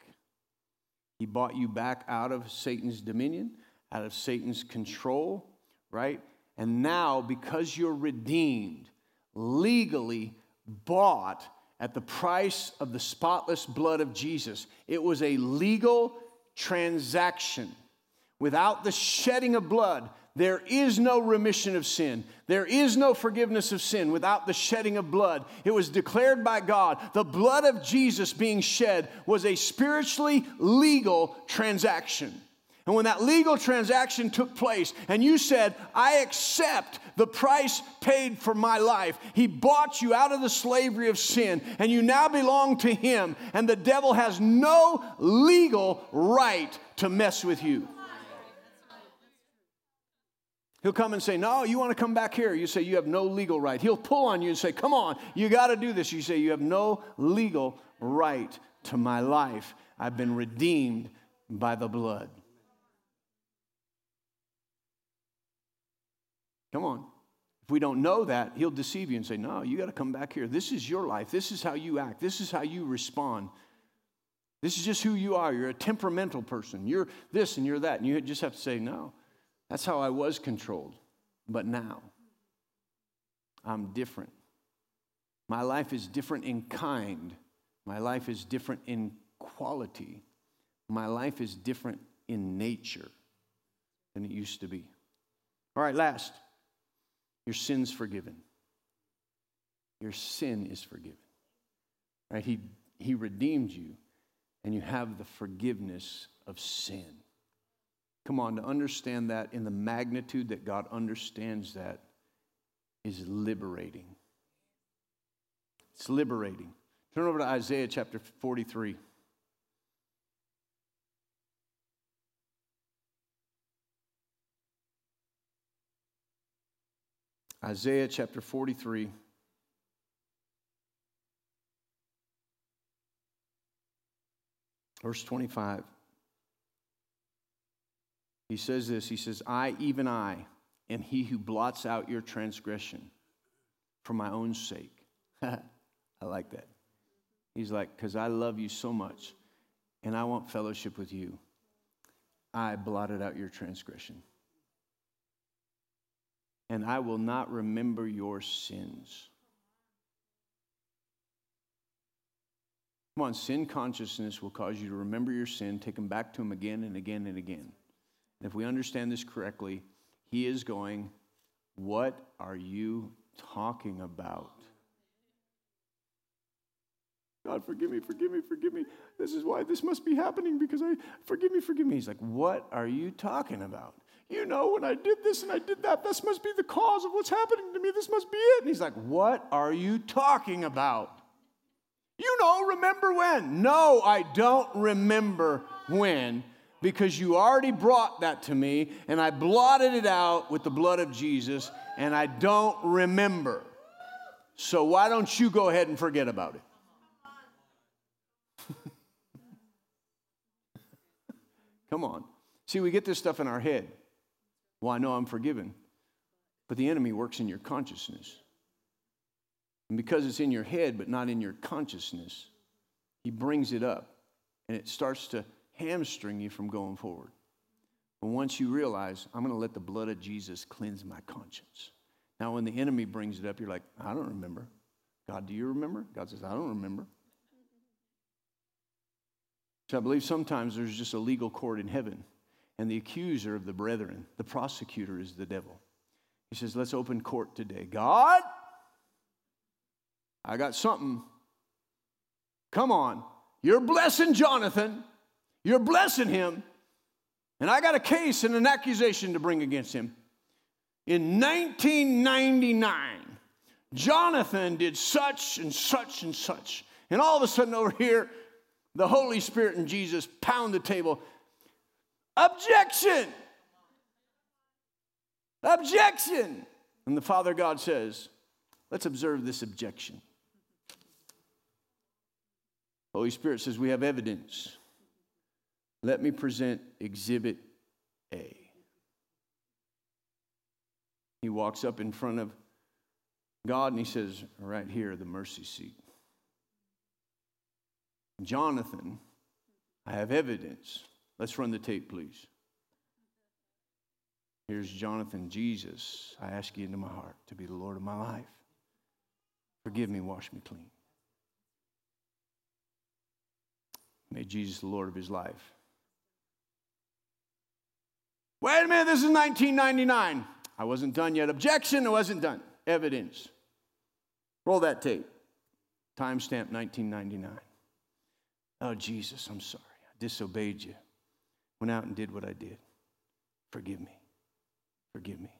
He bought you back out of Satan's dominion, out of Satan's control, right? And now, because you're redeemed, legally bought at the price of the spotless blood of Jesus, it was a legal transaction. Without the shedding of blood, there is no remission of sin. There is no forgiveness of sin without the shedding of blood. It was declared by God. The blood of Jesus being shed was a spiritually legal transaction. And when that legal transaction took place, and you said, I accept the price paid for my life, He bought you out of the slavery of sin, and you now belong to Him, and the devil has no legal right to mess with you. He'll come and say, No, you want to come back here. You say, You have no legal right. He'll pull on you and say, Come on, you got to do this. You say, You have no legal right to my life. I've been redeemed by the blood. Come on. If we don't know that, he'll deceive you and say, No, you got to come back here. This is your life. This is how you act. This is how you respond. This is just who you are. You're a temperamental person. You're this and you're that. And you just have to say, No. That's how I was controlled. But now, I'm different. My life is different in kind. My life is different in quality. My life is different in nature than it used to be. All right, last. Your sin's forgiven. Your sin is forgiven. Right? He, he redeemed you, and you have the forgiveness of sin. Come on, to understand that in the magnitude that God understands that is liberating. It's liberating. Turn over to Isaiah chapter 43. Isaiah chapter 43. Verse 25. He says this He says, I, even I, am he who blots out your transgression for my own sake. [LAUGHS] I like that. He's like, because I love you so much and I want fellowship with you. I blotted out your transgression. And I will not remember your sins. Come on, sin consciousness will cause you to remember your sin, take them back to Him again and again and again. And if we understand this correctly, he is going, What are you talking about? God, forgive me, forgive me, forgive me. This is why this must be happening because I, forgive me, forgive me. He's like, What are you talking about? You know, when I did this and I did that, this must be the cause of what's happening to me. This must be it. And he's like, What are you talking about? You know, remember when? No, I don't remember when because you already brought that to me and I blotted it out with the blood of Jesus and I don't remember. So why don't you go ahead and forget about it? [LAUGHS] Come on. See, we get this stuff in our head. Well, I know I'm forgiven. But the enemy works in your consciousness. And because it's in your head but not in your consciousness, he brings it up and it starts to hamstring you from going forward. But once you realize, I'm going to let the blood of Jesus cleanse my conscience. Now, when the enemy brings it up, you're like, I don't remember. God, do you remember? God says, I don't remember. So I believe sometimes there's just a legal court in heaven, and the accuser of the brethren, the prosecutor, is the devil. He says, Let's open court today. God, I got something. Come on. You're blessing Jonathan. You're blessing him. And I got a case and an accusation to bring against him. In 1999, Jonathan did such and such and such. And all of a sudden, over here, the Holy Spirit and Jesus pound the table. Objection! Objection! And the Father God says, Let's observe this objection. Holy Spirit says we have evidence. Let me present exhibit A. He walks up in front of God and he says, Right here, the mercy seat. Jonathan, I have evidence. Let's run the tape, please. Here's Jonathan, Jesus, I ask you into my heart to be the Lord of my life. Forgive me, wash me clean. Made Jesus the Lord of his life. Wait a minute, this is 1999. I wasn't done yet. Objection, I wasn't done. Evidence. Roll that tape. Timestamp 1999. Oh, Jesus, I'm sorry. I disobeyed you. Went out and did what I did. Forgive me. Forgive me.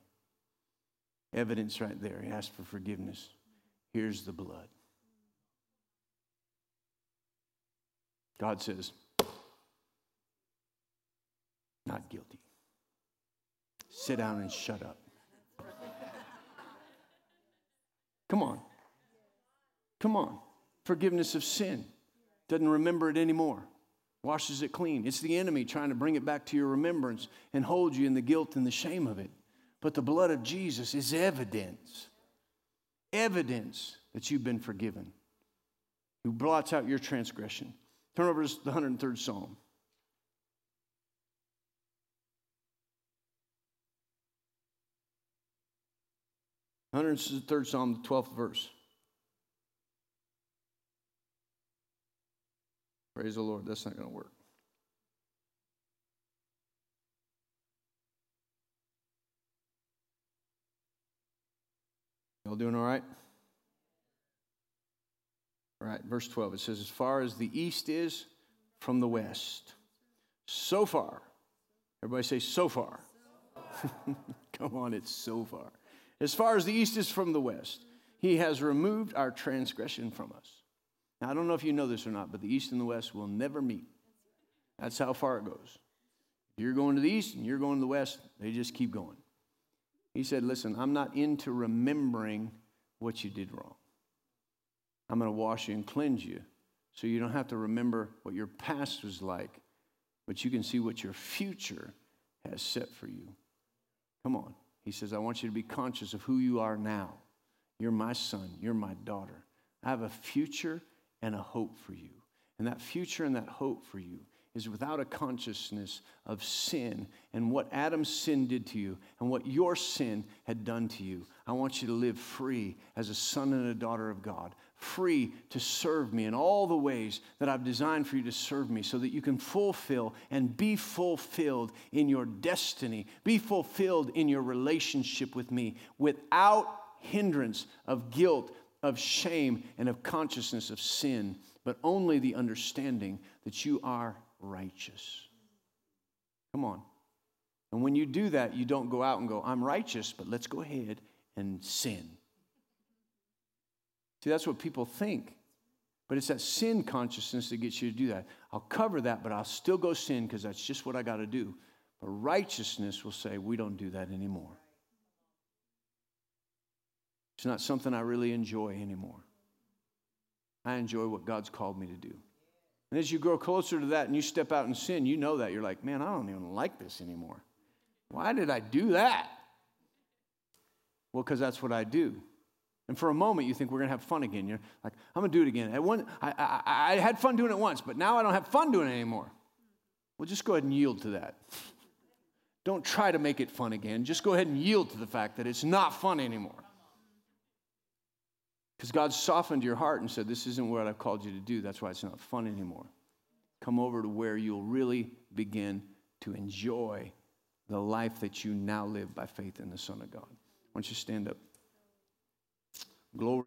Evidence right there. He asked for forgiveness. Here's the blood. God says, not guilty. Sit down and shut up. Come on. Come on. Forgiveness of sin. Doesn't remember it anymore. Washes it clean. It's the enemy trying to bring it back to your remembrance and hold you in the guilt and the shame of it. But the blood of Jesus is evidence. Evidence that you've been forgiven. Who blots out your transgression. Turn over to the 103rd Psalm. 103rd Psalm, the 12th verse. Praise the Lord. That's not going to work. Y'all doing all right? All right, verse 12. It says, As far as the east is from the west, so far. Everybody say, so far. [LAUGHS] Come on, it's so far. As far as the east is from the west, he has removed our transgression from us. Now, I don't know if you know this or not, but the east and the west will never meet. That's how far it goes. If you're going to the east and you're going to the west, they just keep going. He said, Listen, I'm not into remembering what you did wrong. I'm going to wash you and cleanse you so you don't have to remember what your past was like, but you can see what your future has set for you. Come on. He says, I want you to be conscious of who you are now. You're my son, you're my daughter. I have a future and a hope for you. And that future and that hope for you is without a consciousness of sin and what Adam's sin did to you and what your sin had done to you. I want you to live free as a son and a daughter of God, free to serve me in all the ways that I've designed for you to serve me so that you can fulfill and be fulfilled in your destiny, be fulfilled in your relationship with me without hindrance of guilt, of shame, and of consciousness of sin, but only the understanding that you are righteous. Come on. And when you do that, you don't go out and go, I'm righteous, but let's go ahead and sin. See, that's what people think. But it's that sin consciousness that gets you to do that. I'll cover that, but I'll still go sin because that's just what I got to do. But righteousness will say, we don't do that anymore. It's not something I really enjoy anymore. I enjoy what God's called me to do. And as you grow closer to that and you step out in sin, you know that. You're like, man, I don't even like this anymore. Why did I do that? Well, because that's what I do. And for a moment, you think we're going to have fun again. You're like, I'm going to do it again. One, I, I, I had fun doing it once, but now I don't have fun doing it anymore. Well, just go ahead and yield to that. Don't try to make it fun again. Just go ahead and yield to the fact that it's not fun anymore. Because God softened your heart and said, This isn't what I've called you to do. That's why it's not fun anymore. Come over to where you'll really begin to enjoy the life that you now live by faith in the Son of God. Why don't you stand up? Glory.